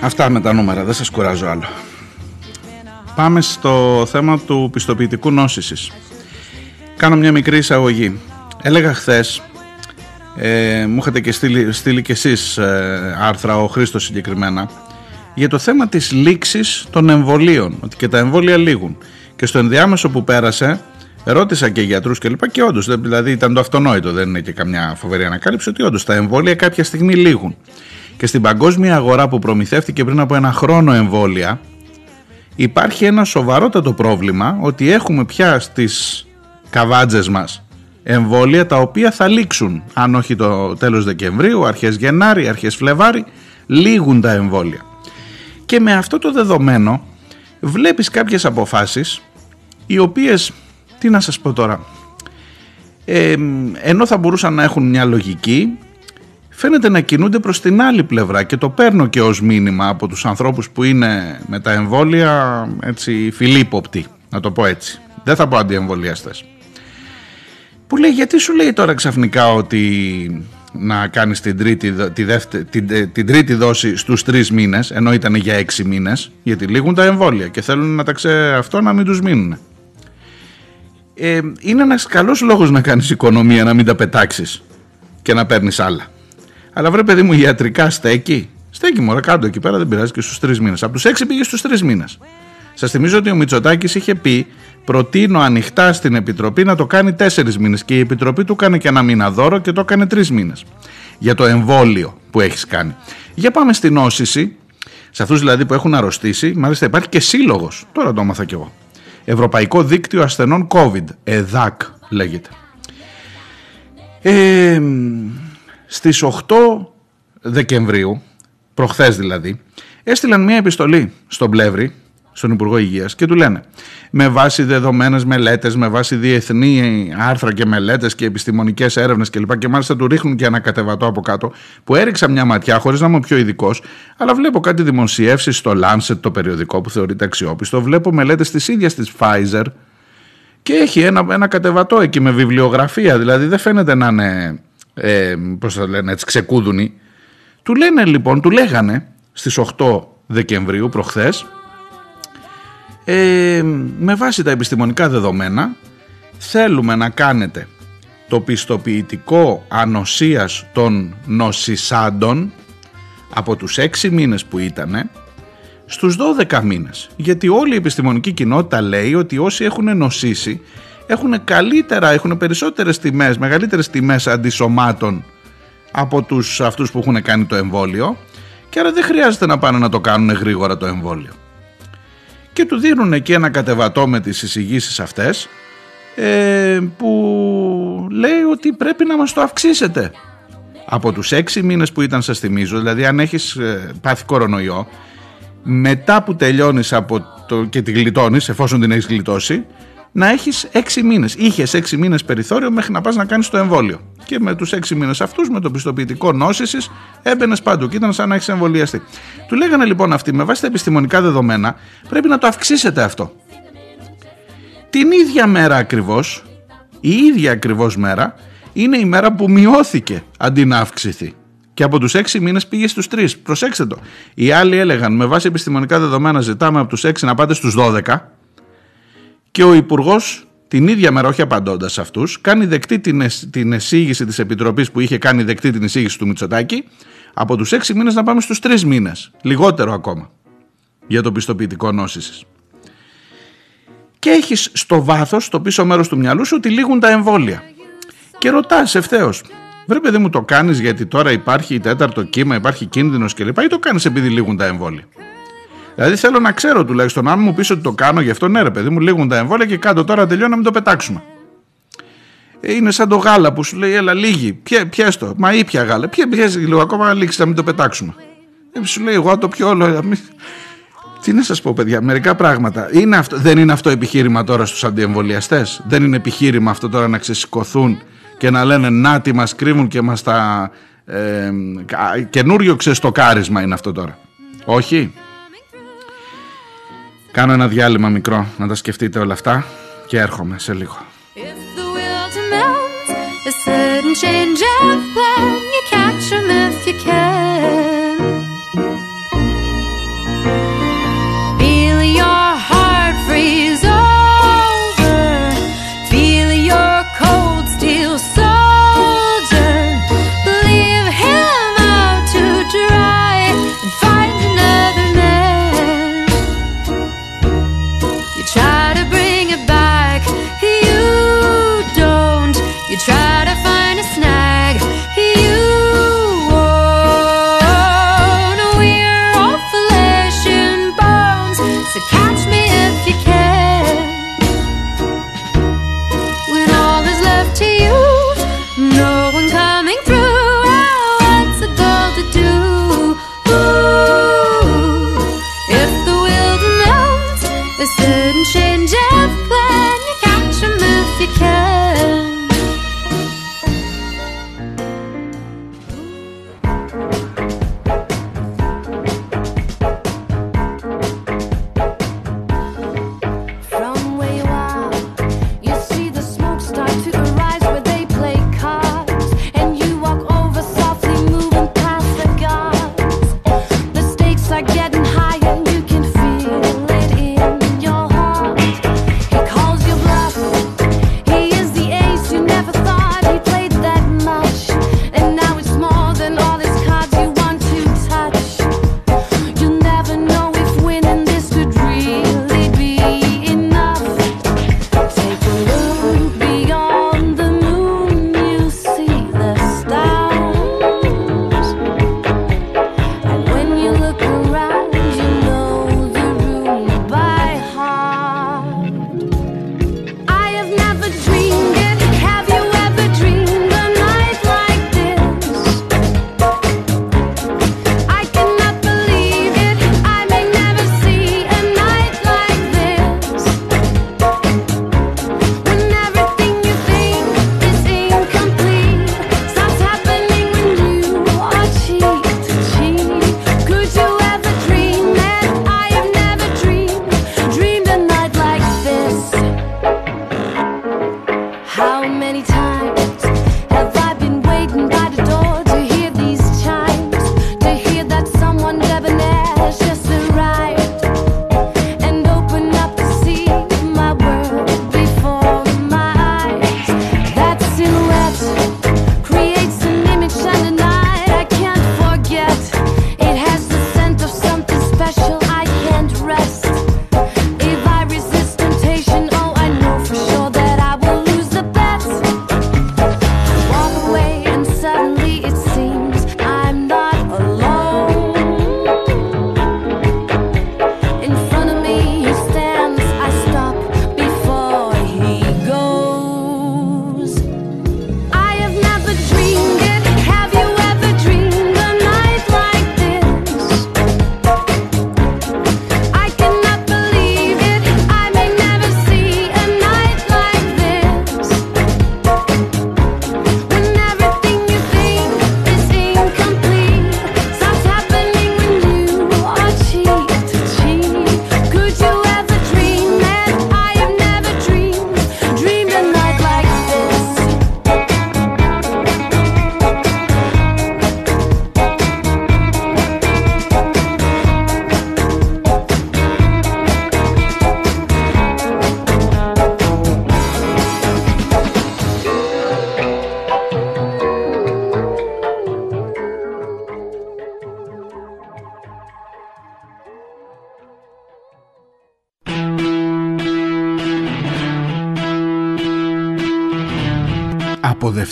Αυτά με τα νούμερα, δεν σας κουράζω άλλο. Πάμε στο θέμα του πιστοποιητικού νόσησης. Κάνω μια μικρή εισαγωγή. Έλεγα χθες, ε, μου είχατε και στείλει, στείλει και εσείς ε, άρθρα, ο Χρήστος συγκεκριμένα, για το θέμα της λήξης των εμβολίων, ότι και τα εμβόλια λήγουν. Και στο ενδιάμεσο που πέρασε, ρώτησα και γιατρούς και λοιπά και όντως, δηλαδή ήταν το αυτονόητο, δεν είναι και καμιά φοβερή ανακάλυψη, ότι όντως τα εμβόλια κάποια στιγμή λήγουν. Και στην παγκόσμια αγορά που προμηθεύτηκε πριν από ένα χρόνο εμβόλια, υπάρχει ένα σοβαρότατο πρόβλημα ότι έχουμε πια στις καβάτζες μας εμβόλια τα οποία θα λήξουν αν όχι το τέλος Δεκεμβρίου, αρχές Γενάρη, αρχές Φλεβάρη λήγουν τα εμβόλια και με αυτό το δεδομένο βλέπεις κάποιες αποφάσεις οι οποίες, τι να σας πω τώρα ε, ενώ θα μπορούσαν να έχουν μια λογική φαίνεται να κινούνται προς την άλλη πλευρά και το παίρνω και ως μήνυμα από τους ανθρώπους που είναι με τα εμβόλια έτσι φιλίποπτοι, να το πω έτσι. Δεν θα πω αντιεμβολιαστές. Που λέει γιατί σου λέει τώρα ξαφνικά ότι να κάνεις την τρίτη, τη την, την τρίτη δόση στους τρεις μήνες ενώ ήταν για έξι μήνες γιατί λήγουν τα εμβόλια και θέλουν να τα ξέρει αυτό να μην τους μείνουν. Ε, είναι ένας καλός λόγος να κάνεις οικονομία να μην τα πετάξεις και να παίρνεις άλλα. Αλλά βρε παιδί μου ιατρικά στέκει. Στέκει μωρέ κάτω εκεί πέρα δεν πειράζει και στους τρεις μήνες. Από τους έξι πήγε στους τρεις μήνες. Σας θυμίζω ότι ο Μητσοτάκης είχε πει προτείνω ανοιχτά στην Επιτροπή να το κάνει τέσσερις μήνες και η Επιτροπή του έκανε και ένα μήνα δώρο και το έκανε τρεις μήνες. Για το εμβόλιο που έχεις κάνει. Για πάμε στην όσηση, σε αυτούς δηλαδή που έχουν αρρωστήσει, μάλιστα υπάρχει και σύλλογος. Τώρα το έμαθα κι εγώ. Ευρωπαϊκό Δίκτυο Ασθενών COVID, ΕΔΑΚ λέγεται. Ε, στις 8 Δεκεμβρίου, προχθές δηλαδή, έστειλαν μια επιστολή στον Πλεύρη, στον Υπουργό Υγείας και του λένε με βάση δεδομένες μελέτες, με βάση διεθνή άρθρα και μελέτες και επιστημονικές έρευνες κλπ. Και, μάλιστα του ρίχνουν και ένα κατεβατό από κάτω που έριξα μια ματιά χωρίς να είμαι πιο ειδικός, αλλά βλέπω κάτι δημοσιεύσεις στο Lancet το περιοδικό που θεωρείται αξιόπιστο, βλέπω μελέτες της ίδιας της Pfizer και έχει ένα, ένα κατεβατό εκεί με βιβλιογραφία, δηλαδή δεν φαίνεται να είναι ε, πώς θα λένε έτσι, ξεκούδουνοι. Του λένε λοιπόν, του λέγανε στις 8 Δεκεμβρίου προχθές ε, με βάση τα επιστημονικά δεδομένα θέλουμε να κάνετε το πιστοποιητικό ανοσίας των νοσησάντων από τους 6 μήνες που ήτανε στους 12 μήνες. Γιατί όλη η επιστημονική κοινότητα λέει ότι όσοι έχουν νοσήσει έχουν καλύτερα, έχουν περισσότερες τιμές, μεγαλύτερες τιμές αντισωμάτων από τους, αυτούς που έχουν κάνει το εμβόλιο και άρα δεν χρειάζεται να πάνε να το κάνουν γρήγορα το εμβόλιο. Και του δίνουν εκεί ένα κατεβατό με τις εισηγήσεις αυτές ε, που λέει ότι πρέπει να μας το αυξήσετε. Από τους έξι μήνες που ήταν σας θυμίζω, δηλαδή αν έχεις ε, πάθει κορονοϊό, μετά που τελειώνεις από το, και τη γλιτώνεις εφόσον την έχεις γλιτώσει, να έχεις 6 μήνες. Είχες 6 μήνες περιθώριο μέχρι να πας να κάνεις το εμβόλιο. Και με τους 6 μήνες αυτούς, με το πιστοποιητικό νόσησης, έμπαινες παντού και ήταν σαν να έχεις εμβολιαστεί. Του λέγανε λοιπόν αυτοί, με βάση τα επιστημονικά δεδομένα, πρέπει να το αυξήσετε αυτό. Την ίδια μέρα ακριβώς, η ίδια ακριβώς μέρα, είναι η μέρα που μειώθηκε αντί να αυξηθεί. Και από τους 6 μήνες πήγε στους 3. Προσέξτε το. Οι άλλοι έλεγαν με βάση επιστημονικά δεδομένα ζητάμε από τους 6 να πάτε στους 12 και ο Υπουργός, την ίδια μέρα, όχι απαντώντας σε αυτούς, κάνει δεκτή την, την εισήγηση της Επιτροπής που είχε κάνει δεκτή την εισήγηση του Μητσοτάκη από τους 6 μήνες να πάμε στους 3 μήνες. Λιγότερο ακόμα για το πιστοποιητικό νόσησης. Και έχεις στο βάθος, στο πίσω μέρος του μυαλού σου, ότι λήγουν τα εμβόλια. Και ρωτάς ευθέως, Βρε παιδί μου το κάνεις γιατί τώρα υπάρχει τέταρτο κύμα, υπάρχει κίνδυνος κλπ. Ή το κάνεις επειδή λήγουν τα εμβόλια. Δηλαδή θέλω να ξέρω τουλάχιστον αν μου πεις ότι το κάνω γι' αυτό ναι, ρε παιδί μου, λίγουν τα εμβόλια και κάτω τώρα τελειώνω να μην το πετάξουμε. Ε, είναι σαν το γάλα που σου λέει έλα λίγη, πιες το, μα ήπια γάλα, πιες λίγο ακόμα να λήξεις να μην το πετάξουμε. Ε, σου λέει εγώ το πιω όλο, τι να σας πω παιδιά, μερικά πράγματα. Είναι αυτό, δεν είναι αυτό επιχείρημα τώρα στους αντιεμβολιαστές; Δεν είναι επιχείρημα αυτό τώρα να ξεσηκωθούν και να λένε να τι μας κρύβουν και μας τα... Ε, καινούριο ξεστοκάρισμα είναι αυτό τώρα. Όχι. Κάνω ένα διάλειμμα μικρό να τα σκεφτείτε όλα αυτά και έρχομαι σε λίγο.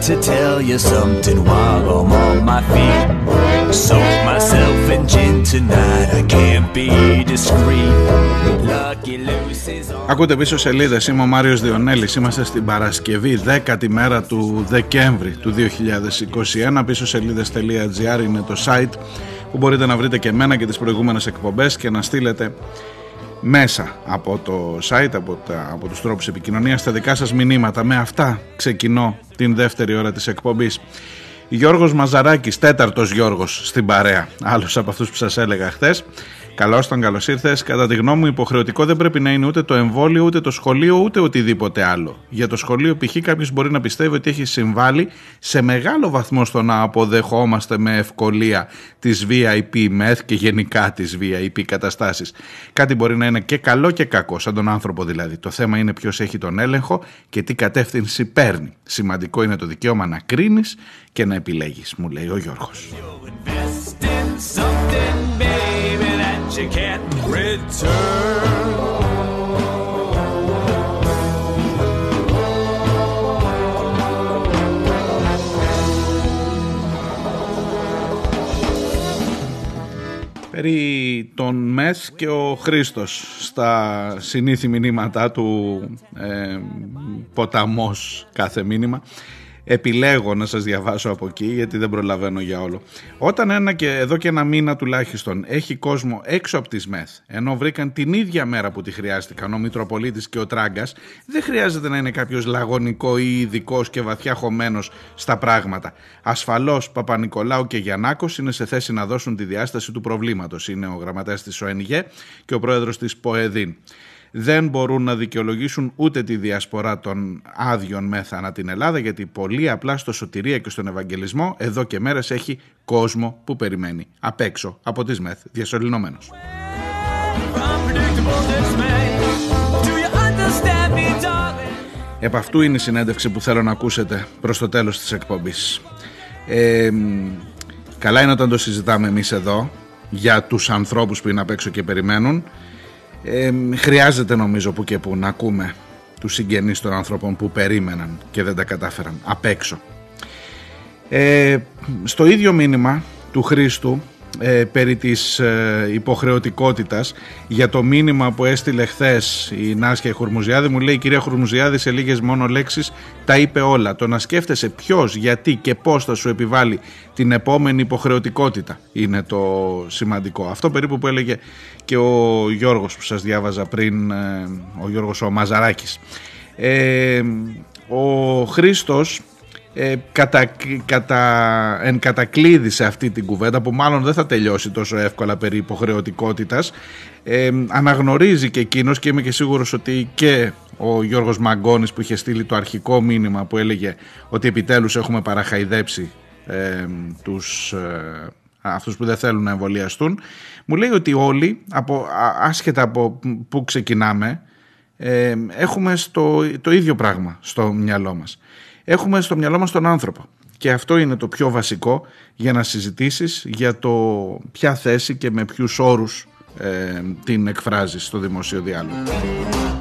I got to tell you something while I'm on my feet. Soak myself in gin tonight, I can't be discreet. Lucky Lucy's on. Ακούτε πίσω σελίδες. Είμαι ο Μάριος Διονέλης. Είμαστε στην Παρασκευή, 10η μέρα του Δεκέμβρη του 2021. Πίσω σελίδε.gr είναι το site που μπορείτε να βρείτε και εμένα και τις προηγούμενες εκπομπές και να στείλετε μέσα από το site, από, τα, από τους τρόπους επικοινωνίας, τα δικά σας μηνύματα. Με αυτά ξεκινώ την δεύτερη ώρα της εκπομπής. Γιώργος Μαζαράκης, τέταρτος Γιώργος στην παρέα, άλλος από αυτούς που σας έλεγα χθες. Καλώ ήταν, καλώς ήρθες. Κατά τη γνώμη μου, υποχρεωτικό δεν πρέπει να είναι ούτε το εμβόλιο, ούτε το σχολείο, ούτε οτιδήποτε άλλο. Για το σχολείο, π.χ., κάποιος μπορεί να πιστεύει ότι έχει συμβάλει σε μεγάλο βαθμό στο να αποδεχόμαστε με ευκολία τις VIP μεθ και γενικά τις VIP καταστάσεις. Κάτι μπορεί να είναι και καλό και κακό, σαν τον άνθρωπο δηλαδή. Το θέμα είναι ποιος έχει τον έλεγχο και τι κατεύθυνση παίρνει. Σημαντικό είναι το δικαίωμα να κρίνεις και να επιλέγεις, μου λέει ο Γιώργος. Invest in something, baby, that you can't return. περί τον ΜΕΘ και ο Χρήστος στα συνήθι μηνύματά του ε, ποταμός κάθε μήνυμα επιλέγω να σας διαβάσω από εκεί γιατί δεν προλαβαίνω για όλο. Όταν ένα και εδώ και ένα μήνα τουλάχιστον έχει κόσμο έξω από τις ΜΕΘ ενώ βρήκαν την ίδια μέρα που τη χρειάστηκαν ο Μητροπολίτης και ο Τράγκας δεν χρειάζεται να είναι κάποιος λαγωνικό ή ειδικός και βαθιά χωμένος στα πράγματα. Ασφαλώς Παπα-Νικολάου και Γιαννάκος είναι σε θέση να δώσουν τη διάσταση του προβλήματος. Είναι ο γραμματέας της ΟΕΝΓΕ και ο πρόεδρος της ΠΟΕΔΗΝ δεν μπορούν να δικαιολογήσουν ούτε τη διασπορά των άδειων μέθα ανά την Ελλάδα γιατί πολύ απλά στο σωτηρία και στον Ευαγγελισμό εδώ και μέρες έχει κόσμο που περιμένει απ' έξω από τις ΜΕΘ διασωληνωμένος. Unpredictable dismay. Do you understand me, darling? Επ' αυτού είναι η συνέντευξη που θέλω να ακούσετε προς το τέλος της εκπομπής. Ε, μ, καλά είναι όταν το συζητάμε εμείς εδώ για τους ανθρώπους που είναι απ' έξω και περιμένουν. Ε, μ, χρειάζεται νομίζω που και που να ακούμε τους συγγενείς των ανθρώπων που περίμεναν και δεν τα κατάφεραν απ' έξω. Ε, στο ίδιο μήνυμα του Χρήστου ε, περί της ε, υποχρεωτικότητας για το μήνυμα που έστειλε χθες η Νάσια Χουρμουζιάδη. Μου λέει η κυρία Χουρμουζιάδη σε λίγες μόνο λέξεις τα είπε όλα. Το να σκέφτεσαι ποιος, γιατί και πώς θα σου επιβάλλει την επόμενη υποχρεωτικότητα είναι το σημαντικό. Αυτό περίπου που έλεγε και ο Γιώργος που σας διάβαζα πριν ε, ο Γιώργος ο Μαζαράκης. Ε, ο Χρήστος ε, κατα, κατα, εν κατακλείδη σε αυτή την κουβέντα που μάλλον δεν θα τελειώσει τόσο εύκολα περί υποχρεωτικότητας ε, αναγνωρίζει και εκείνος και είμαι και σίγουρος ότι και ο Γιώργος Μαγκόνης που είχε στείλει το αρχικό μήνυμα που έλεγε ότι επιτέλους έχουμε παραχαϊδέψει ε, τους, ε, αυτούς που δεν θέλουν να εμβολιαστούν μου λέει ότι όλοι από, α- άσχετα από που ξεκινάμε ε, έχουμε στο, το ίδιο πράγμα στο μυαλό μας. Έχουμε στο μυαλό μας τον άνθρωπο. Και αυτό είναι το πιο βασικό για να συζητήσεις για το ποια θέση και με ποιους όρους ε, την εκφράζεις στο δημοσίο διάλογο.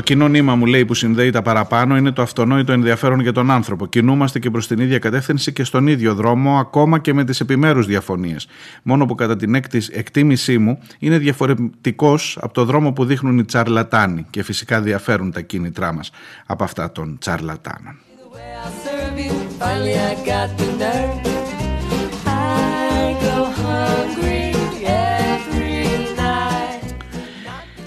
Το Το κοινό νήμα μου λέει που συνδέει τα παραπάνω είναι το αυτονόητο ενδιαφέρον για τον άνθρωπο. Κινούμαστε και προς την ίδια κατεύθυνση και στον ίδιο δρόμο, ακόμα και με τις επιμέρους διαφωνίες. Μόνο που κατά την εκτίμησή μου είναι διαφορετικός από το δρόμο που δείχνουν οι τσαρλατάνοι και φυσικά διαφέρουν τα κίνητρά μας από αυτά των τσαρλατάνων.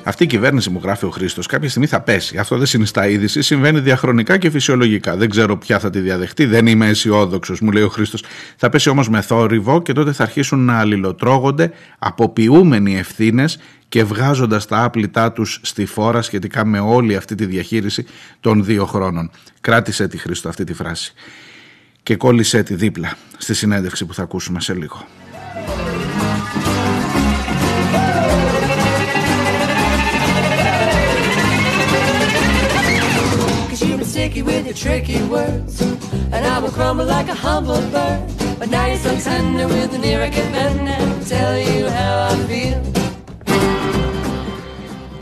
Αυτή η κυβέρνηση μου γράφει ο Χρήστος κάποια στιγμή θα πέσει. Αυτό δεν συνιστά είδηση. Συμβαίνει διαχρονικά και φυσιολογικά. Δεν ξέρω ποια θα τη διαδεχτεί. Δεν είμαι αισιόδοξος, μου λέει ο Χρήστος. Θα πέσει όμως με θόρυβο και τότε θα αρχίσουν να αλληλοτρώγονται αποποιούμενοι ευθύνες και βγάζοντας τα άπλητά τους στη φόρα σχετικά με όλη αυτή τη διαχείριση των δύο χρόνων. Κράτησε τη Χρήστο αυτή τη φράση και κόλλησε τη δίπλα στη συνέντευξη που θα ακούσουμε σε λίγο. Sticky with your tricky words. And I will crumble like a humble bird. But now you're so tender with an ear I can bend and tell you how I feel.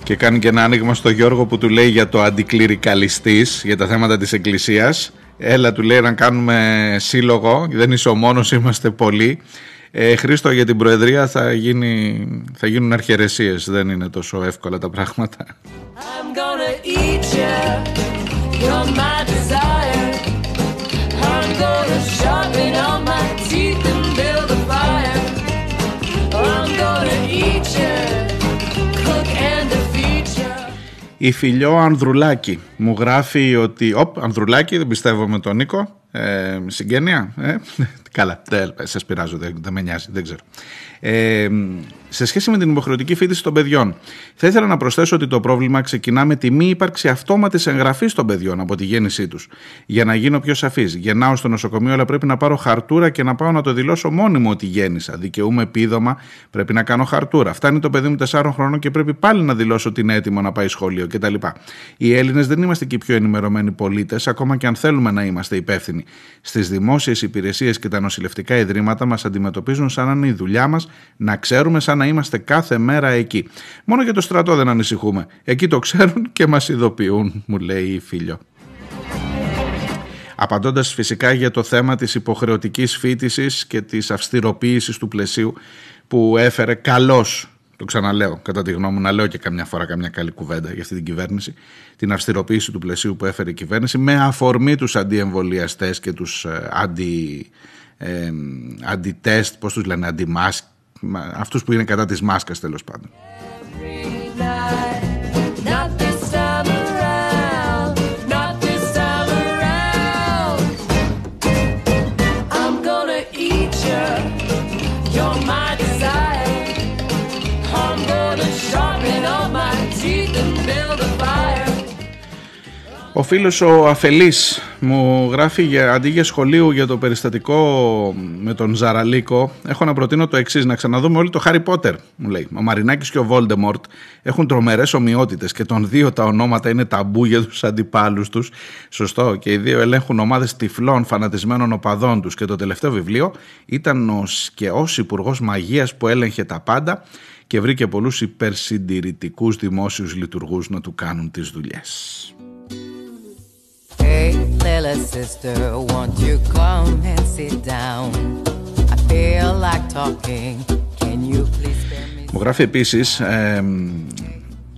Και κάνει και ένα άνοιγμα στο Γιώργο που του λέει για το αντικληρικαλιστής, για τα θέματα της Εκκλησίας. Έλα του λέει να κάνουμε σύλλογο, δεν είσαι ο μόνος, είμαστε πολλοί. Ε, Χρήστο για την Προεδρία θα, γίνει, θα γίνουν αρχαιρεσίες, δεν είναι τόσο εύκολα τα πράγματα. I'm gonna eat you. You're my desire. I'm gonna sharpen all my teeth and build a fire. I'm gonna eat you, cook and defeat you. Η φιλιό Ανδρουλάκη μου γράφει ότι. Οπ, Ανδρουλάκη, δεν πιστεύω με τον Νίκο. Ε, συγγένεια, ε, <laughs> καλά, δεν σας πειράζω, δεν, δεν με νοιάζει, δεν ξέρω. Ε, σε σχέση με την υποχρεωτική φίτηση των παιδιών, θα ήθελα να προσθέσω ότι το πρόβλημα ξεκινά με τη μη ύπαρξη αυτόματης εγγραφής των παιδιών από τη γέννησή τους. Για να γίνω πιο σαφής, γεννάω στο νοσοκομείο, αλλά πρέπει να πάρω χαρτούρα και να πάω να το δηλώσω μόνιμο ότι γέννησα. Δικαιούμαι επίδομα, πρέπει να κάνω χαρτούρα. Φτάνει το παιδί μου 4 χρόνων και πρέπει πάλι να δηλώσω ότι είναι έτοιμο να πάει σχολείο κτλ. Οι Έλληνες δεν είμαστε και οι πιο ενημερωμένοι πολίτες, ακόμα και αν θέλουμε να είμαστε υπεύθυνοι. Στις δημόσιες υπηρεσίες και τα νοσηλευτικά ιδρύματα μας αντιμετωπίζουν σαν να είναι η δουλειά μας να ξέρουμε σαν να είμαστε κάθε μέρα εκεί. Μόνο για το στρατό δεν ανησυχούμε. Εκεί το ξέρουν και μας ειδοποιούν, μου λέει η φίλιο. Απαντώντας φυσικά για το θέμα της υποχρεωτικής φίτησης και της αυστηροποίησης του πλαισίου που έφερε καλός το ξαναλέω, κατά τη γνώμη μου, να λέω και καμιά φορά καμιά καλή κουβέντα για αυτή την κυβέρνηση. Την αυστηροποίηση του πλαισίου που έφερε η κυβέρνηση με αφορμή τους αντιεμβολιαστές και τους ε, αντι, ε, αντιτέστ, πώς τους λένε, αντιμάσκ, αυτούς που είναι κατά της μάσκας τέλος πάντων. Ο φίλος ο Αφελής μου γράφει για, αντί για σχολίου για το περιστατικό με τον Ζαραλίκο έχω να προτείνω το εξής να ξαναδούμε όλοι το Χάρι Πότερ μου λέει. Ο Μαρινάκης και ο Βόλντεμορτ έχουν τρομερές ομοιότητες και των δύο τα ονόματα είναι ταμπού για τους αντιπάλους τους. Σωστό και οι δύο ελέγχουν ομάδες τυφλών φανατισμένων οπαδών τους και το τελευταίο βιβλίο ήταν ο και ως υπουργός Μαγείας που έλεγχε τα πάντα και βρήκε πολλούς υπερσυντηρητικούς δημόσιους λειτουργούς να του κάνουν τις δουλειές. Hey, little sister, won't you come and sit down? I feel like talking. Can you please spare me? Μου γράφει επίσης ε,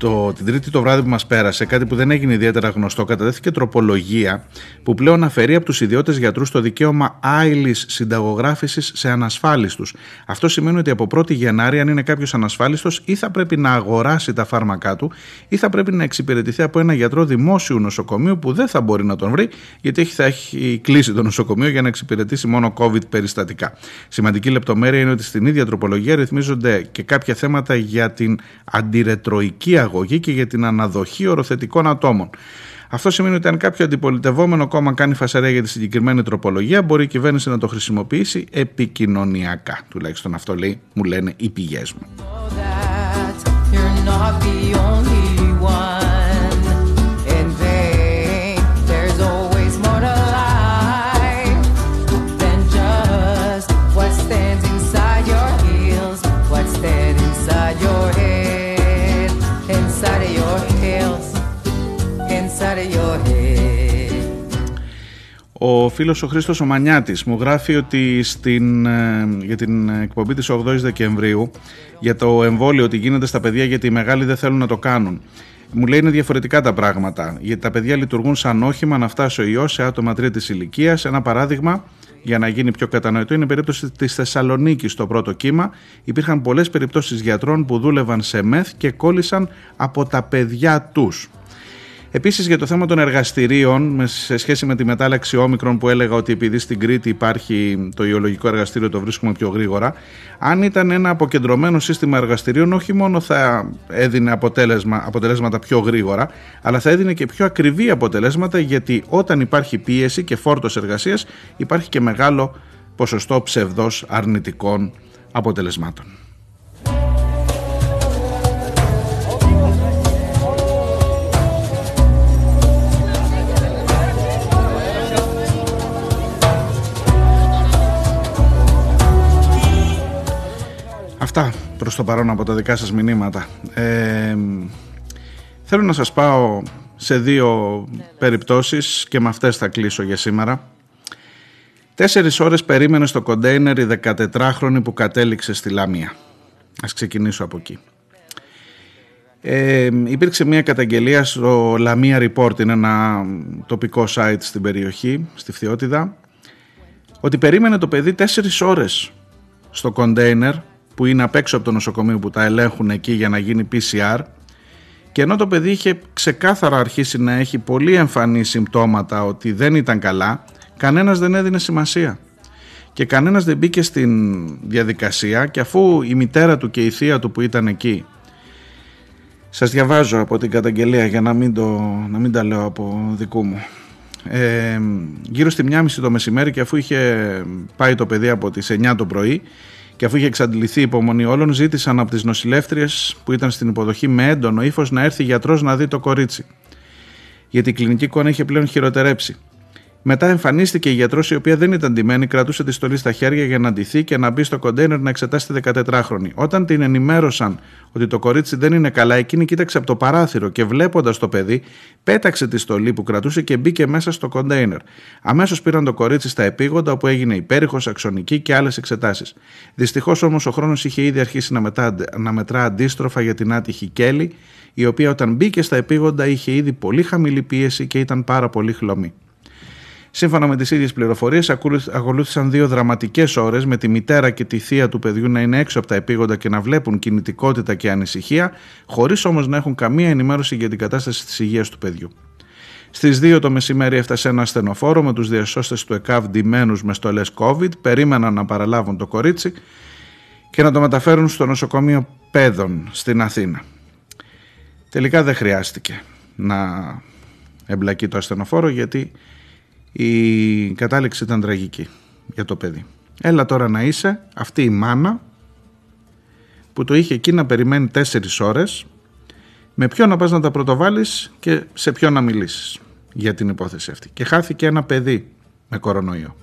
το, την Τρίτη το βράδυ που μας πέρασε, κάτι που δεν έγινε ιδιαίτερα γνωστό, καταδέθηκε τροπολογία που πλέον αφαιρεί από τους ιδιώτες γιατρούς το δικαίωμα άειλης συνταγογράφησης σε ανασφάλιστους. Αυτό σημαίνει ότι από 1η Γενάρη, αν είναι κάποιος ανασφάλιστος, ή θα πρέπει να αγοράσει τα φάρμακά του, ή θα πρέπει να εξυπηρετηθεί από ένα γιατρό δημόσιου νοσοκομείου που δεν θα μπορεί να τον βρει, γιατί θα έχει κλείσει το νοσοκομείο για να εξυπηρετήσει μόνο COVID περιστατικά. Σημαντική λεπτομέρεια είναι ότι στην ίδια τροπολογία ρυθμίζονται και κάποια θέματα για την αντιρετροϊκή αγορά και για την αναδοχή οροθετικών ατόμων. Αυτό σημαίνει ότι αν κάποιο αντιπολιτευόμενο κόμμα κάνει φασαρία για τη συγκεκριμένη τροπολογία, μπορεί η κυβέρνηση να το χρησιμοποιήσει επικοινωνιακά. Τουλάχιστον αυτό λέει, μου λένε οι πηγές μου. Ο φίλος ο Χρήστος ο Μανιάτης μου γράφει ότι στην, ε, για την εκπομπή της 8ης Δεκεμβρίου για το εμβόλιο ότι γίνεται στα παιδιά γιατί οι μεγάλοι δεν θέλουν να το κάνουν. Μου λέει είναι διαφορετικά τα πράγματα. Γιατί τα παιδιά λειτουργούν σαν όχημα να φτάσει ο ιός σε άτομα τρίτης ηλικίας. Ένα παράδειγμα για να γίνει πιο κατανοητό είναι η περίπτωση της Θεσσαλονίκης στο πρώτο κύμα. Υπήρχαν πολλές περιπτώσεις γιατρών που δούλευαν σε μεθ και κόλλησαν από τα παιδιά τους. Επίσης για το θέμα των εργαστηρίων, σε σχέση με τη μετάλλαξη όμικρον που έλεγα ότι επειδή στην Κρήτη υπάρχει το ιολογικό εργαστήριο, το βρίσκουμε πιο γρήγορα. Αν ήταν ένα αποκεντρωμένο σύστημα εργαστηρίων, όχι μόνο θα έδινε αποτέλεσμα, αποτελέσματα πιο γρήγορα, αλλά θα έδινε και πιο ακριβή αποτελέσματα, γιατί όταν υπάρχει πίεση και φόρτος εργασίας, υπάρχει και μεγάλο ποσοστό ψευδός αρνητικών αποτελεσμάτων. Αυτά προς το παρόν από τα δικά σας μηνύματα. Ε, θέλω να σας πάω σε δύο περιπτώσεις και με αυτές θα κλείσω για σήμερα. Τέσσερις ώρες περίμενε στο κοντέινερ η 14χρονη που κατέληξε στη Λαμία. Ας ξεκινήσω από εκεί. Ε, υπήρξε μια καταγγελία στο Λαμία Report, είναι ένα τοπικό site στην περιοχή, στη Φθιώτιδα, ότι περίμενε το παιδί τέσσερις ώρες στο κοντέινερ που είναι απ' έξω από το νοσοκομείο που τα ελέγχουν εκεί για να γίνει PCR και ενώ το παιδί είχε ξεκάθαρα αρχίσει να έχει πολύ εμφανή συμπτώματα ότι δεν ήταν καλά, κανένας δεν έδινε σημασία. Και κανένας δεν μπήκε στην διαδικασία και αφού η μητέρα του και η θεία του που ήταν εκεί σας διαβάζω από την καταγγελία για να μην, το, να μην τα λέω από δικού μου. Ε, γύρω στη 1.30 το μεσημέρι και αφού είχε πάει το παιδί από τις 9 το πρωί και αφού είχε εξαντληθεί η υπομονή όλων, ζήτησαν από τις νοσηλεύτριες που ήταν στην υποδοχή με έντονο ύφος να έρθει γιατρός να δει το κορίτσι. Γιατί η κλινική εικόνα είχε πλέον χειροτερέψει. Μετά εμφανίστηκε η γιατρός, η οποία δεν ήταν ντυμένη, κρατούσε τη στολή στα χέρια για να ντυθεί και να μπει στο κοντέινερ να εξετάσει τη 14χρονη. Όταν την ενημέρωσαν ότι το κορίτσι δεν είναι καλά, εκείνη κοίταξε από το παράθυρο και βλέποντας το παιδί, πέταξε τη στολή που κρατούσε και μπήκε μέσα στο κοντέινερ. Αμέσως πήραν το κορίτσι στα επίγοντα, όπου έγινε υπέρηχος, αξονική και άλλες εξετάσεις. Δυστυχώς όμως ο χρόνος είχε ήδη αρχίσει να, μετά, να μετρά αντίστροφα για την άτυχη Κέλλη, η οποία όταν μπήκε στα επίγοντα είχε ήδη πολύ χαμηλή πίεση και ήταν πάρα πολύ χλωμή. Σύμφωνα με τις ίδιες πληροφορίες, ακολούθησαν δύο δραματικές ώρες με τη μητέρα και τη θεία του παιδιού να είναι έξω από τα επίγοντα και να βλέπουν κινητικότητα και ανησυχία, χωρίς όμως να έχουν καμία ενημέρωση για την κατάσταση της υγείας του παιδιού. Στις 2 το μεσημέρι έφτασε ένα ασθενοφόρο με τους διασώστες του ΕΚΑΒ ντυμένους με στολές COVID, περίμεναν να παραλάβουν το κορίτσι και να το μεταφέρουν στο νοσοκομείο Πέδων στην Αθήνα. Τελικά δεν χρειάστηκε να εμπλακεί το ασθενοφόρο γιατί η κατάληξη ήταν τραγική για το παιδί. Έλα τώρα να είσαι αυτή η μάνα που το είχε εκεί να περιμένει τέσσερις ώρες με ποιον να πας να τα πρωτοβάλεις και σε ποιον να μιλήσεις για την υπόθεση αυτή. Και χάθηκε ένα παιδί με κορονοϊό.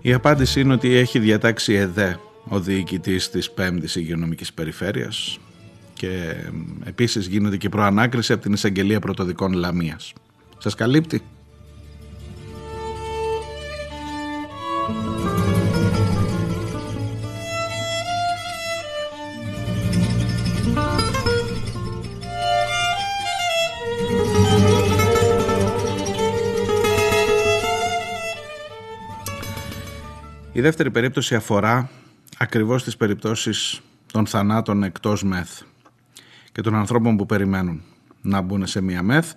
Η απάντηση είναι ότι έχει διατάξει ΕΔΕ ο διοικητής της 5ης Υγειονομικής Περιφέρειας και επίσης γίνεται και προανάκριση από την εισαγγελία πρωτοδικών Λαμίας. Σας καλύπτει; Η δεύτερη περίπτωση αφορά ακριβώς τις περιπτώσεις των θανάτων εκτός μεθ και των ανθρώπων που περιμένουν να μπουν σε μία μεθ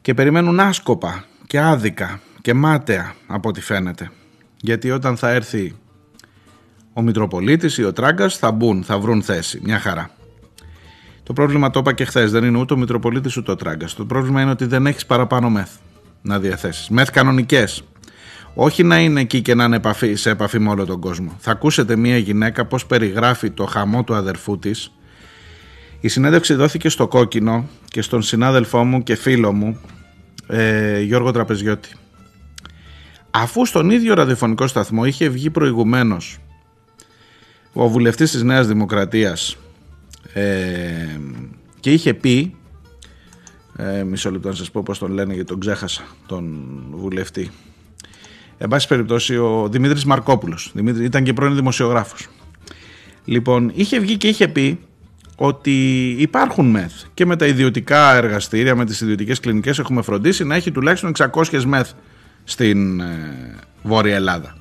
και περιμένουν άσκοπα και άδικα και μάταια από ό,τι φαίνεται. Γιατί όταν θα έρθει ο Μητροπολίτης ή ο Τράγκας θα μπουν, θα βρουν θέση, μια χαρά. Το πρόβλημα το είπα και χθες, δεν είναι ούτε ο Μητροπολίτης ούτε ο Τράγκας. Το πρόβλημα είναι ότι δεν έχεις παραπάνω μεθ να διαθέσεις. Μεθ κανονικές όχι να είναι εκεί και να είναι επαφή, σε επαφή με όλο τον κόσμο. Θα ακούσετε μια γυναίκα πώς περιγράφει το χαμό του αδερφού της. Η συνέντευξη δόθηκε στο Κόκκινο και στον συνάδελφό μου και φίλο μου ε, Γιώργο Τραπεζιώτη. Αφού στον ίδιο ραδιοφωνικό σταθμό είχε βγει προηγουμένως ο βουλευτής της Νέας Δημοκρατίας ε, και είχε πει ε, μισό λεπτό να σας πω πώς τον λένε γιατί τον ξέχασα τον βουλευτή Εν πάση περιπτώσει, ο Δημήτρης Μαρκόπουλος ήταν και πρώην δημοσιογράφος. Λοιπόν, είχε βγει και είχε πει ότι υπάρχουν μεθ και με τα ιδιωτικά εργαστήρια, με τις ιδιωτικές κλινικές έχουμε φροντίσει να έχει τουλάχιστον 600 μεθ στην ε, Βόρεια Ελλάδα.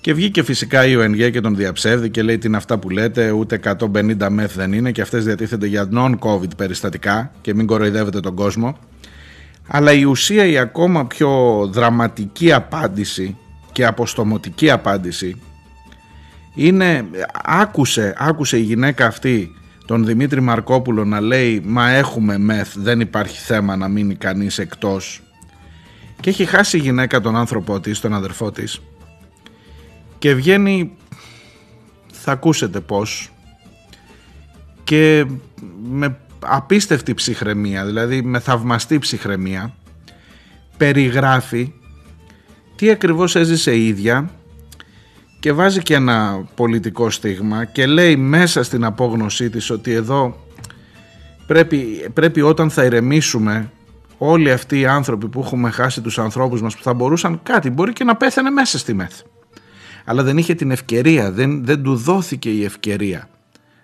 Και βγήκε φυσικά η ΟΕΝΓΕ και τον διαψεύδει και λέει τι είναι αυτά που λέτε, ούτε 150 μεθ δεν είναι και αυτές διατίθενται για non-COVID περιστατικά και μην κοροϊδεύετε τον κόσμο. Αλλά η ουσία η ακόμα πιο δραματική απάντηση και αποστομωτική απάντηση είναι, άκουσε, άκουσε η γυναίκα αυτή τον Δημήτρη Μαρκόπουλο να λέει «Μα έχουμε μεθ, δεν υπάρχει θέμα να μείνει κανείς εκτός» και έχει χάσει η γυναίκα τον άνθρωπό της, τον αδερφό της. Και βγαίνει, θα ακούσετε πώς, και με απίστευτη ψυχραιμία, δηλαδή με θαυμαστή ψυχραιμία, περιγράφει τι ακριβώς έζησε η ίδια και βάζει και ένα πολιτικό στίγμα και λέει μέσα στην απόγνωσή της ότι εδώ πρέπει, πρέπει όταν θα ηρεμήσουμε όλοι αυτοί οι άνθρωποι που έχουμε χάσει τους ανθρώπους μας που θα μπορούσαν κάτι, μπορεί και να πέθανε μέσα στη ΜΕΘ. Αλλά δεν είχε την ευκαιρία, δεν, δεν του δόθηκε η ευκαιρία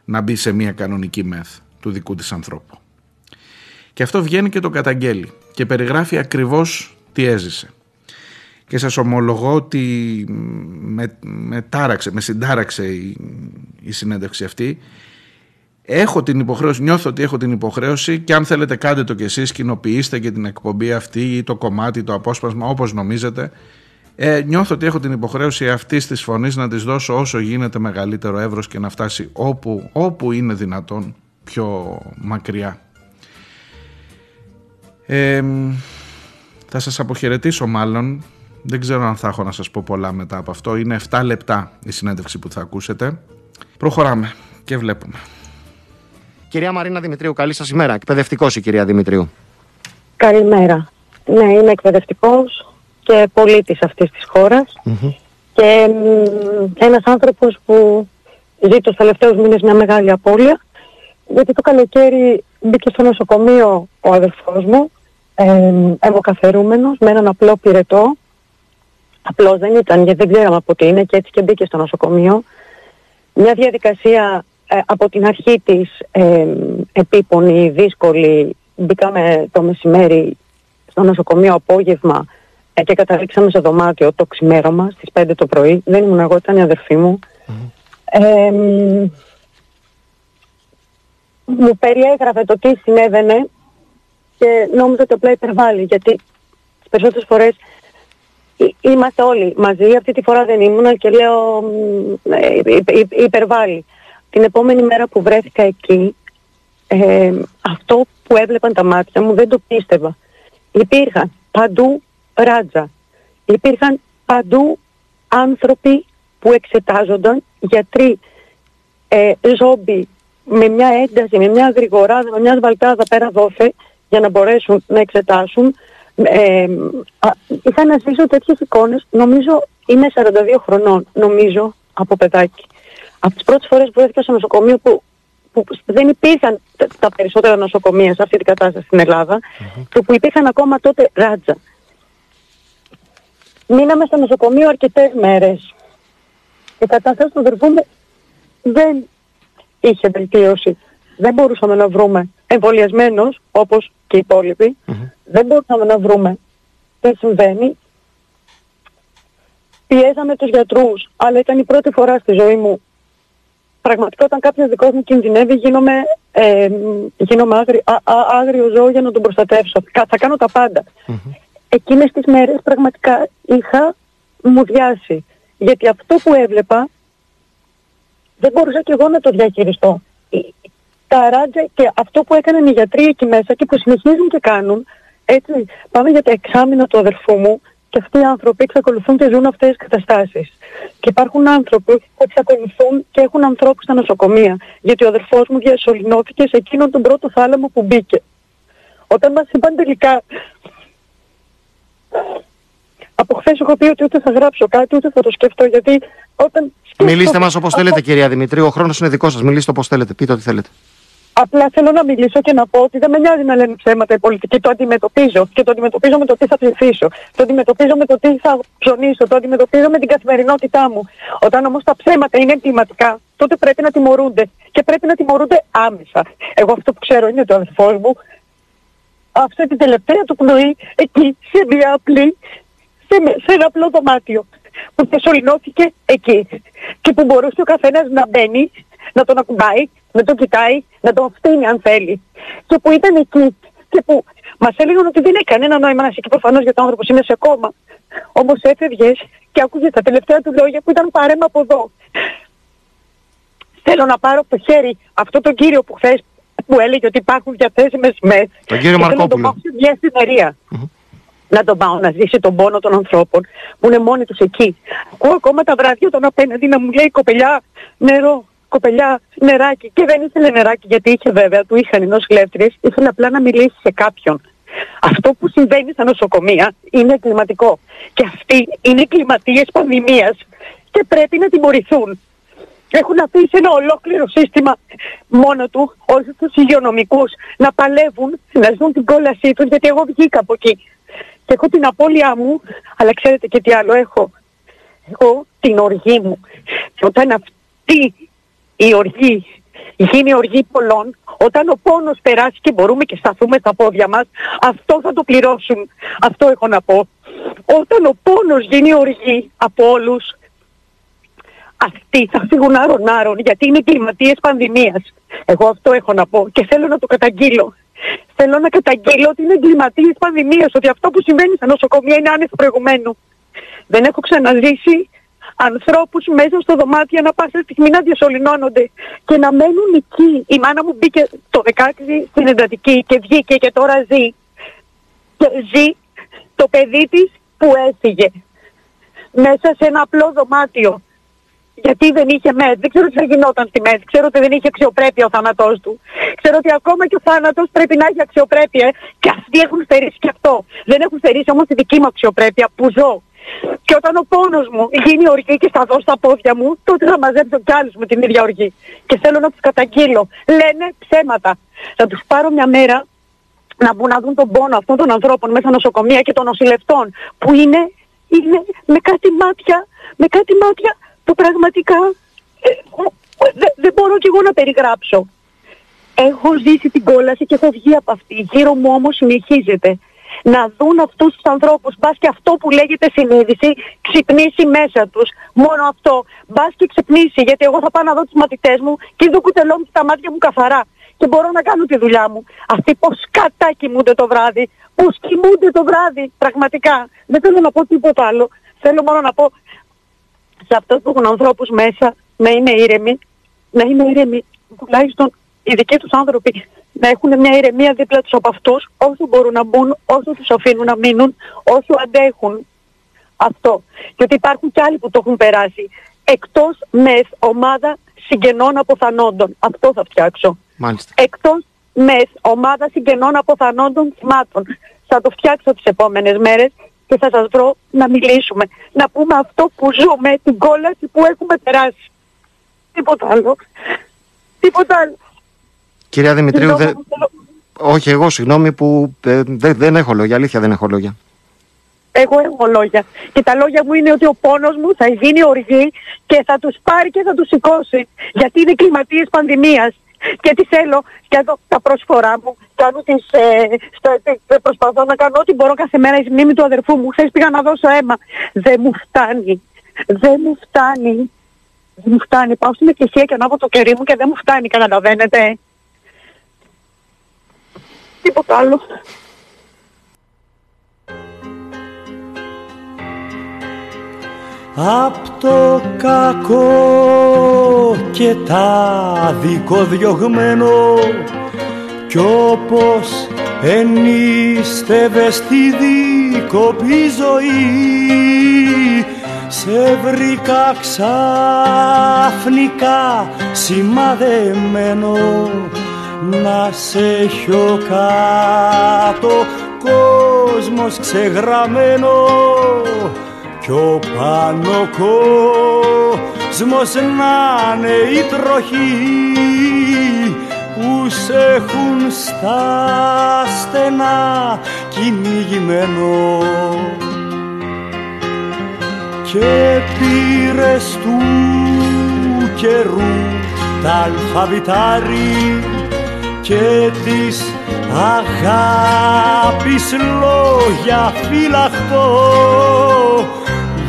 να μπει σε μια κανονική ΜΕΘ του δικού της ανθρώπου. Και αυτό βγαίνει και το καταγγέλει και περιγράφει ακριβώς τι έζησε. Και σας ομολογώ ότι με, με, τάραξε, με συντάραξε η, η συνέντευξη αυτή. Έχω την υποχρέωση, νιώθω ότι έχω την υποχρέωση και αν θέλετε κάντε το κι εσείς, κοινοποιήστε και την εκπομπή αυτή ή το κομμάτι, το απόσπασμα όπως νομίζετε. Ε, νιώθω ότι έχω την υποχρέωση αυτής της φωνής να της δώσω όσο γίνεται μεγαλύτερο εύρος και να φτάσει όπου, όπου είναι δυνατόν πιο μακριά. Ε, θα σας αποχαιρετήσω μάλλον. Δεν ξέρω αν θα έχω να σας πω πολλά μετά από αυτό. Είναι 7 λεπτά η συνέντευξη που θα ακούσετε. Προχωράμε και βλέπουμε. Κυρία Μαρίνα Δημητρίου, καλή σας ημέρα. Εκπαιδευτικός η κυρία Δημητρίου. Καλημέρα. Ναι, είμαι εκπαιδευτικός και πολίτης αυτής της χώρας και μ, ένας άνθρωπος που ζει τους τελευταίους μήνες μια μεγάλη απώλεια γιατί το καλοκαίρι μπήκε στο νοσοκομείο ο αδερφός μου, ε, αιμοκαθερούμενος, με έναν απλό πυρετό. Απλός δεν ήταν, γιατί δεν ξέραμε από τι είναι και έτσι και μπήκε στο νοσοκομείο. Μια διαδικασία ε, από την αρχή της ε, επίπονη, δύσκολη. Μπήκαμε το μεσημέρι στο νοσοκομείο απόγευμα ε, και καταλήξαμε σε δωμάτιο το ξημέρωμα στις 5 το πρωί. Δεν ήμουν εγώ, ήταν η αδερφή μου. Ε, μου περιέγραφε το τι συνέβαινε και νόμιζα ότι απλά υπερβάλλει γιατί τις περισσότερες φορές εί- είμαστε όλοι μαζί, αυτή τη φορά δεν ήμουν και λέω μ, ε, υ- υ- υπερβάλλει. Την επόμενη μέρα που βρέθηκα εκεί ε, αυτό που έβλεπαν τα μάτια μου δεν το πίστευα. Υπήρχαν παντού ράτζα. Υπήρχαν παντού άνθρωποι που εξετάζονταν, γιατροί, ε, ζόμπι, με μια ένταση, με μια γρηγοράδα, με μια σβαλτάδα πέρα δόθε για να μπορέσουν να εξετάσουν. Ε, α, είχα να ζήσω τέτοιες εικόνες, νομίζω είμαι 42 χρονών, νομίζω, από παιδάκι. Από τις πρώτες φορές που βρέθηκα στο νοσοκομείο που, που δεν υπήρχαν τα- τα περισσότερα νοσοκομεία σε αυτή την κατάσταση στην Ελλάδα και που υπήρχαν ακόμα τότε ράτζα. Μείναμε στο νοσοκομείο αρκετές μέρες. Η κατάσταση του αδερφού μου δεν είχε βελτίωση. Δεν μπορούσαμε να βρούμε εμβολιασμένος, όπως και οι υπόλοιποι. Δεν μπορούσαμε να βρούμε τι συμβαίνει. Πιέζαμε τους γιατρούς, αλλά ήταν η πρώτη φορά στη ζωή μου. Πραγματικά όταν κάποιος δικός μου κινδυνεύει γίνομαι, ε, γίνομαι άγρι, α, α, άγριο ζώο για να τον προστατεύσω. Κα- Θα κάνω τα πάντα. Εκείνες τις μέρες πραγματικά είχα μου διάσει. Γιατί αυτό που έβλεπα δεν μπορούσα και εγώ να το διαχειριστώ. Η- Τα ράτζα και αυτό που έκαναν οι γιατροί εκεί μέσα και που συνεχίζουν και κάνουν, έτσι, πάμε για τα εξάμεινα του αδερφού μου και αυτοί οι άνθρωποι εξακολουθούν και ζουν αυτές τις καταστάσεις. Και υπάρχουν άνθρωποι που εξακολουθούν και έχουν ανθρώπους στα νοσοκομεία, γιατί ο αδερφός μου διασωληνώθηκε σε εκείνον τον πρώτο θάλαμο που μπήκε. Όταν μας είπαν τελικά από χθες έχω πει ότι ούτε θα γράψω κάτι, ούτε θα το σκεφτώ, γιατί όταν Μιλήστε μας όπως θέλετε, κυρία Δημητρίου. Ο χρόνος είναι δικός σας. Μιλήστε όπως θέλετε. Πείτε ό,τι θέλετε. Απλά θέλω να μιλήσω και να πω ότι δεν με νοιάζει να λένε ψέματα οι πολιτικοί. Το αντιμετωπίζω. Και το αντιμετωπίζω με το τι θα ψηφίσω. Το αντιμετωπίζω με το τι θα ψωνίσω. Το αντιμετωπίζω με την καθημερινότητά μου. Όταν όμως τα ψέματα είναι εγκληματικά, τότε πρέπει να τιμωρούνται. Και πρέπει να τιμωρούνται άμεσα. Εγώ αυτό που ξέρω είναι το αδελφό μου. Αυτή την τελευταία του πνοή εκεί σε μια απλή, σε, σε ένα απλό δωμάτιο που θεσολυνώθηκε εκεί και που μπορούσε ο καθένας να μπαίνει, να τον ακουμπάει, να τον κοιτάει, να τον φτύνει αν θέλει και που ήταν εκεί και που μας έλεγαν ότι δεν έχει κανένα νόημα να είσαι εκεί προφανώς γιατί ο άνθρωπος είναι σε κόμμα. Όμως έφευγες και άκουγες τα τελευταία του λόγια που ήταν παρέμα από εδώ. Θέλω να πάρω από το χέρι αυτό τον κύριο που χθες που έλεγε ότι υπάρχουν διαθέσιμες μεθ. Τον κύριο Και θέλω να τον Μαρκόπουλο. πάω σε μια εφημερία. Να τον πάω να ζήσει τον πόνο των ανθρώπων που είναι μόνοι τους εκεί. Ακούω ακόμα τα βράδια τον απέναντι να μου λέει κοπελιά νερό, κοπελιά νεράκι. Και δεν ήθελε νεράκι γιατί είχε βέβαια, του είχαν οι νοσηλεύτριες, ήθελε απλά να μιλήσει σε κάποιον. Αυτό που συμβαίνει στα νοσοκομεία είναι κλιματικό. Και αυτοί είναι κλιματίες πανδημίας και πρέπει να τιμωρηθούν. Έχουν αφήσει ένα ολόκληρο σύστημα μόνο του, όχι τους υγειονομικούς, να παλεύουν, να ζουν την κόλασή τους, γιατί εγώ βγήκα από εκεί. Και έχω την απώλειά μου, αλλά ξέρετε και τι άλλο έχω. Έχω την οργή μου. Και όταν αυτή η οργή γίνει οργή πολλών, όταν ο πόνος περάσει και μπορούμε και σταθούμε στα πόδια μας, αυτό θα το πληρώσουν. Αυτό έχω να πω. Όταν ο πόνος γίνει οργή από όλους, αυτοί θα φύγουν άρον-άρον γιατί είναι κλιματίες πανδημίας. Εγώ αυτό έχω να πω και θέλω να το καταγγείλω. Θέλω να καταγγείλω ότι είναι εγκληματίες πανδημίας, ότι αυτό που συμβαίνει στα νοσοκομεία είναι άνευ προηγουμένου. Δεν έχω ξαναζήσει ανθρώπους μέσα στο δωμάτιο να πάσα στιγμή να διασωληνώνονται και να μένουν εκεί. Η μάνα μου μπήκε το 16 στην εντατική και βγήκε και τώρα ζει. Και ζει το παιδί της που έφυγε μέσα σε ένα απλό δωμάτιο. Γιατί δεν είχε ΜΕΔ. Δεν ξέρω τι θα γινόταν στη ΜΕΔ. Ξέρω ότι δεν είχε αξιοπρέπεια ο θάνατός του. Ξέρω ότι ακόμα και ο θάνατος πρέπει να έχει αξιοπρέπεια. Και αυτοί έχουν στερήσει και αυτό. Δεν έχουν στερήσει όμως τη δική μου αξιοπρέπεια που ζω. Και όταν ο πόνος μου γίνει οργή και θα δω στα πόδια μου, τότε θα μαζέψω κι άλλους με την ίδια οργή. Και θέλω να τους καταγγείλω. Λένε ψέματα. Θα τους πάρω μια μέρα να μπουν να δουν τον πόνο αυτών των ανθρώπων μέσα στα νοσοκομεία και των νοσηλευτών που είναι, είναι με κάτι μάτια, με κάτι μάτια που πραγματικά ε, ε, δεν δεν μπορώ κι εγώ να περιγράψω. Έχω ζήσει την κόλαση και έχω βγει από αυτή. Γύρω μου όμως συνεχίζεται. Να δουν αυτούς τους ανθρώπους, μπας και αυτό που λέγεται συνείδηση, ξυπνήσει μέσα τους. Μόνο αυτό. Μπας και ξυπνήσει, γιατί εγώ θα πάω να δω τους μαθητές μου και το κουτελό μου και τα μάτια μου καθαρά. Και μπορώ να κάνω τη δουλειά μου. Αυτοί πως κατά κοιμούνται το βράδυ, πως κοιμούνται το βράδυ, πραγματικά. Δεν θέλω να πω τίποτα άλλο. Θέλω μόνο να πω σε αυτούς που έχουν ανθρώπους μέσα να είναι ήρεμοι, να είναι ήρεμοι τουλάχιστον οι δικοί τους άνθρωποι να έχουν μια ηρεμία δίπλα τους από αυτούς όσο μπορούν να μπουν, όσο τους αφήνουν να μείνουν, όσο αντέχουν αυτό. Γιατί υπάρχουν και άλλοι που το έχουν περάσει. Εκτός μεθ ομάδα συγγενών αποθανόντων. Αυτό θα φτιάξω. Μάλιστα. Εκτός μεθ ομάδα συγγενών αποθανόντων θυμάτων. Θα το φτιάξω τις επόμενες μέρες και θα σας βρω να μιλήσουμε. Να πούμε αυτό που ζούμε, την κόλαση που έχουμε περάσει. Τίποτα άλλο. Τίποτα άλλο. Κυρία Δημητρίου, Συγγνώμη, δεν- θέλω- όχι εγώ συγγνώμη που ε, δεν- δεν έχω λόγια. Αλήθεια δεν έχω λόγια. Εγώ έχω λόγια. Και τα λόγια μου είναι ότι ο πόνος μου θα γίνει οργή και θα τους πάρει και θα τους σηκώσει. Γιατί είναι κλιματίες πανδημίας. Και τι θέλω, και εδώ τα προσφορά μου, κάνω τις, ε, στο, ε, προσπαθώ να κάνω ό,τι μπορώ κάθε μέρα η μνήμη του αδερφού μου. Χθες πήγα να δώσω αίμα. Δεν μου φτάνει. Δεν μου φτάνει. Δεν μου φτάνει. Πάω στην εκκλησία και ανάβω το κερί μου και δεν μου φτάνει, καταλαβαίνετε. Τίποτα άλλο. Απ' το κακό και τα διωγμένο κι όπως ενίστευε στη δίκοπη ζωή σε βρήκα ξαφνικά σημαδεμένο. Να σε έχω κάτω κόσμος ξεγραμμένο κι ο πάνω κόσμος να είναι η τροχή που σε έχουν στα στενά κυνηγημένο. Και πήρες του καιρού τα αλφαβητάρι και της αγάπης λόγια φυλαχτό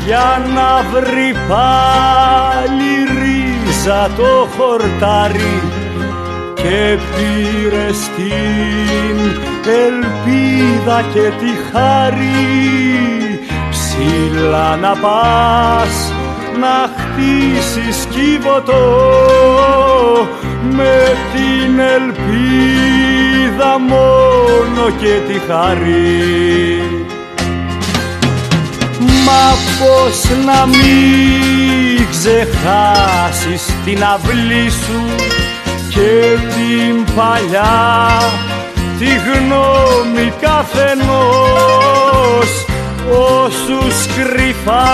για να βρει πάλι ρίζα το χορτάρι και πήρε την ελπίδα και τη χάρη. Ψηλά να πας να χτίσεις κύβωτο με την ελπίδα μόνο και τη χαρή Μα πως να μην ξεχάσεις την αυλή σου και την παλιά τη γνώμη καθενός. Όσους κρυφά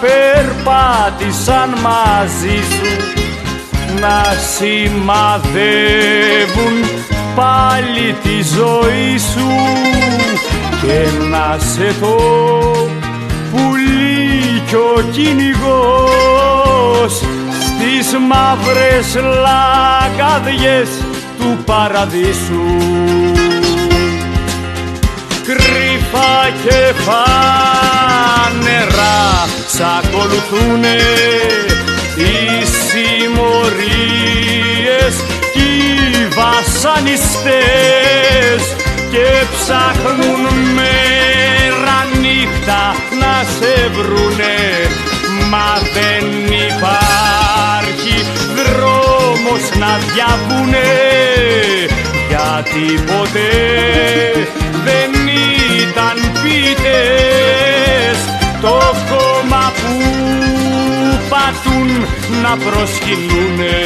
περπάτησαν μαζί σου να σημαδεύουν πάλι τη ζωή σου και να σε το πουλί κι ο κυνηγός στις μαύρες λαγκαδιές του παραδείσου. Κρυφά και φανερά σ' ακολουθούνε οι συμμορίες κι οι βασανιστές και ψάχνουν μέρα νύχτα να σε βρουνε μα δεν υπάρχει δρόμος να διαβούνε. Γιατί ποτέ δεν ήταν πίτες το κόμμα που πατούν να προσκυνούνε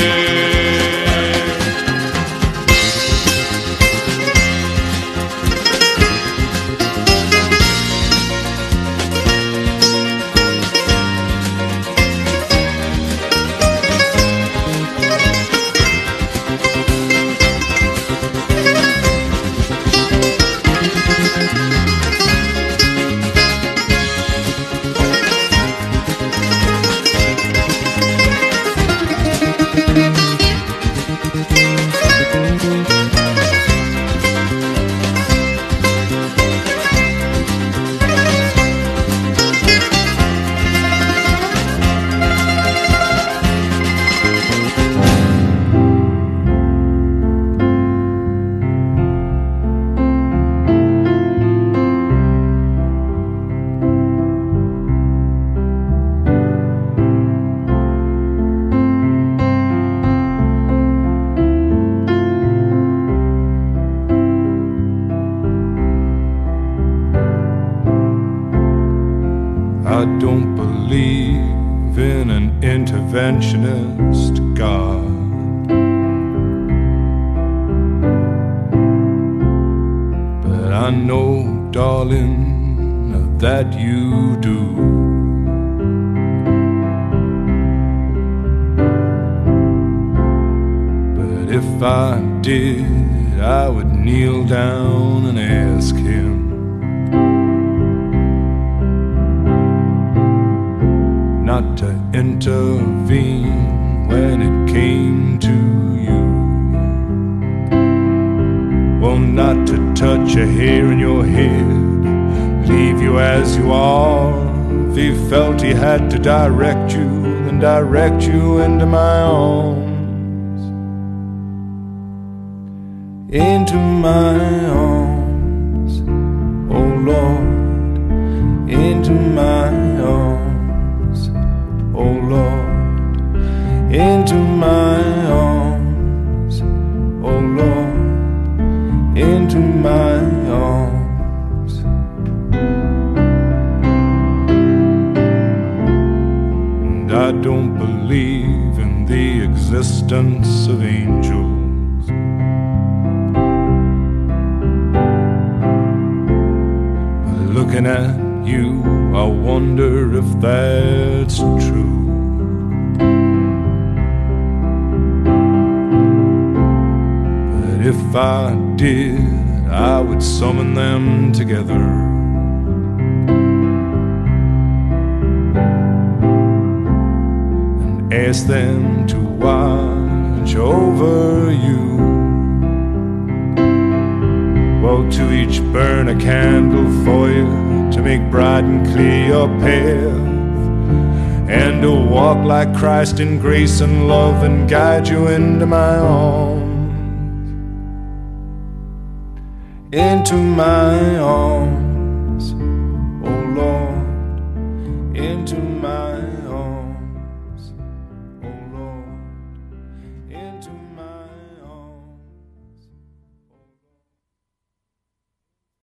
touch a hair in your head, leave you as you are. If he felt he had to direct you, then direct you into my arms. Into my arms, oh Lord, into my arms. Oh Lord, into my arms, into my arms. And I don't believe in the existence of angels. But looking at you, I wonder if that's true. If I did, I would summon them together. and Ask them to watch over you. Well, to each burn a candle for you to make bright and clear your path and to walk like Christ in grace and love and guide you into my arms. Into my arms,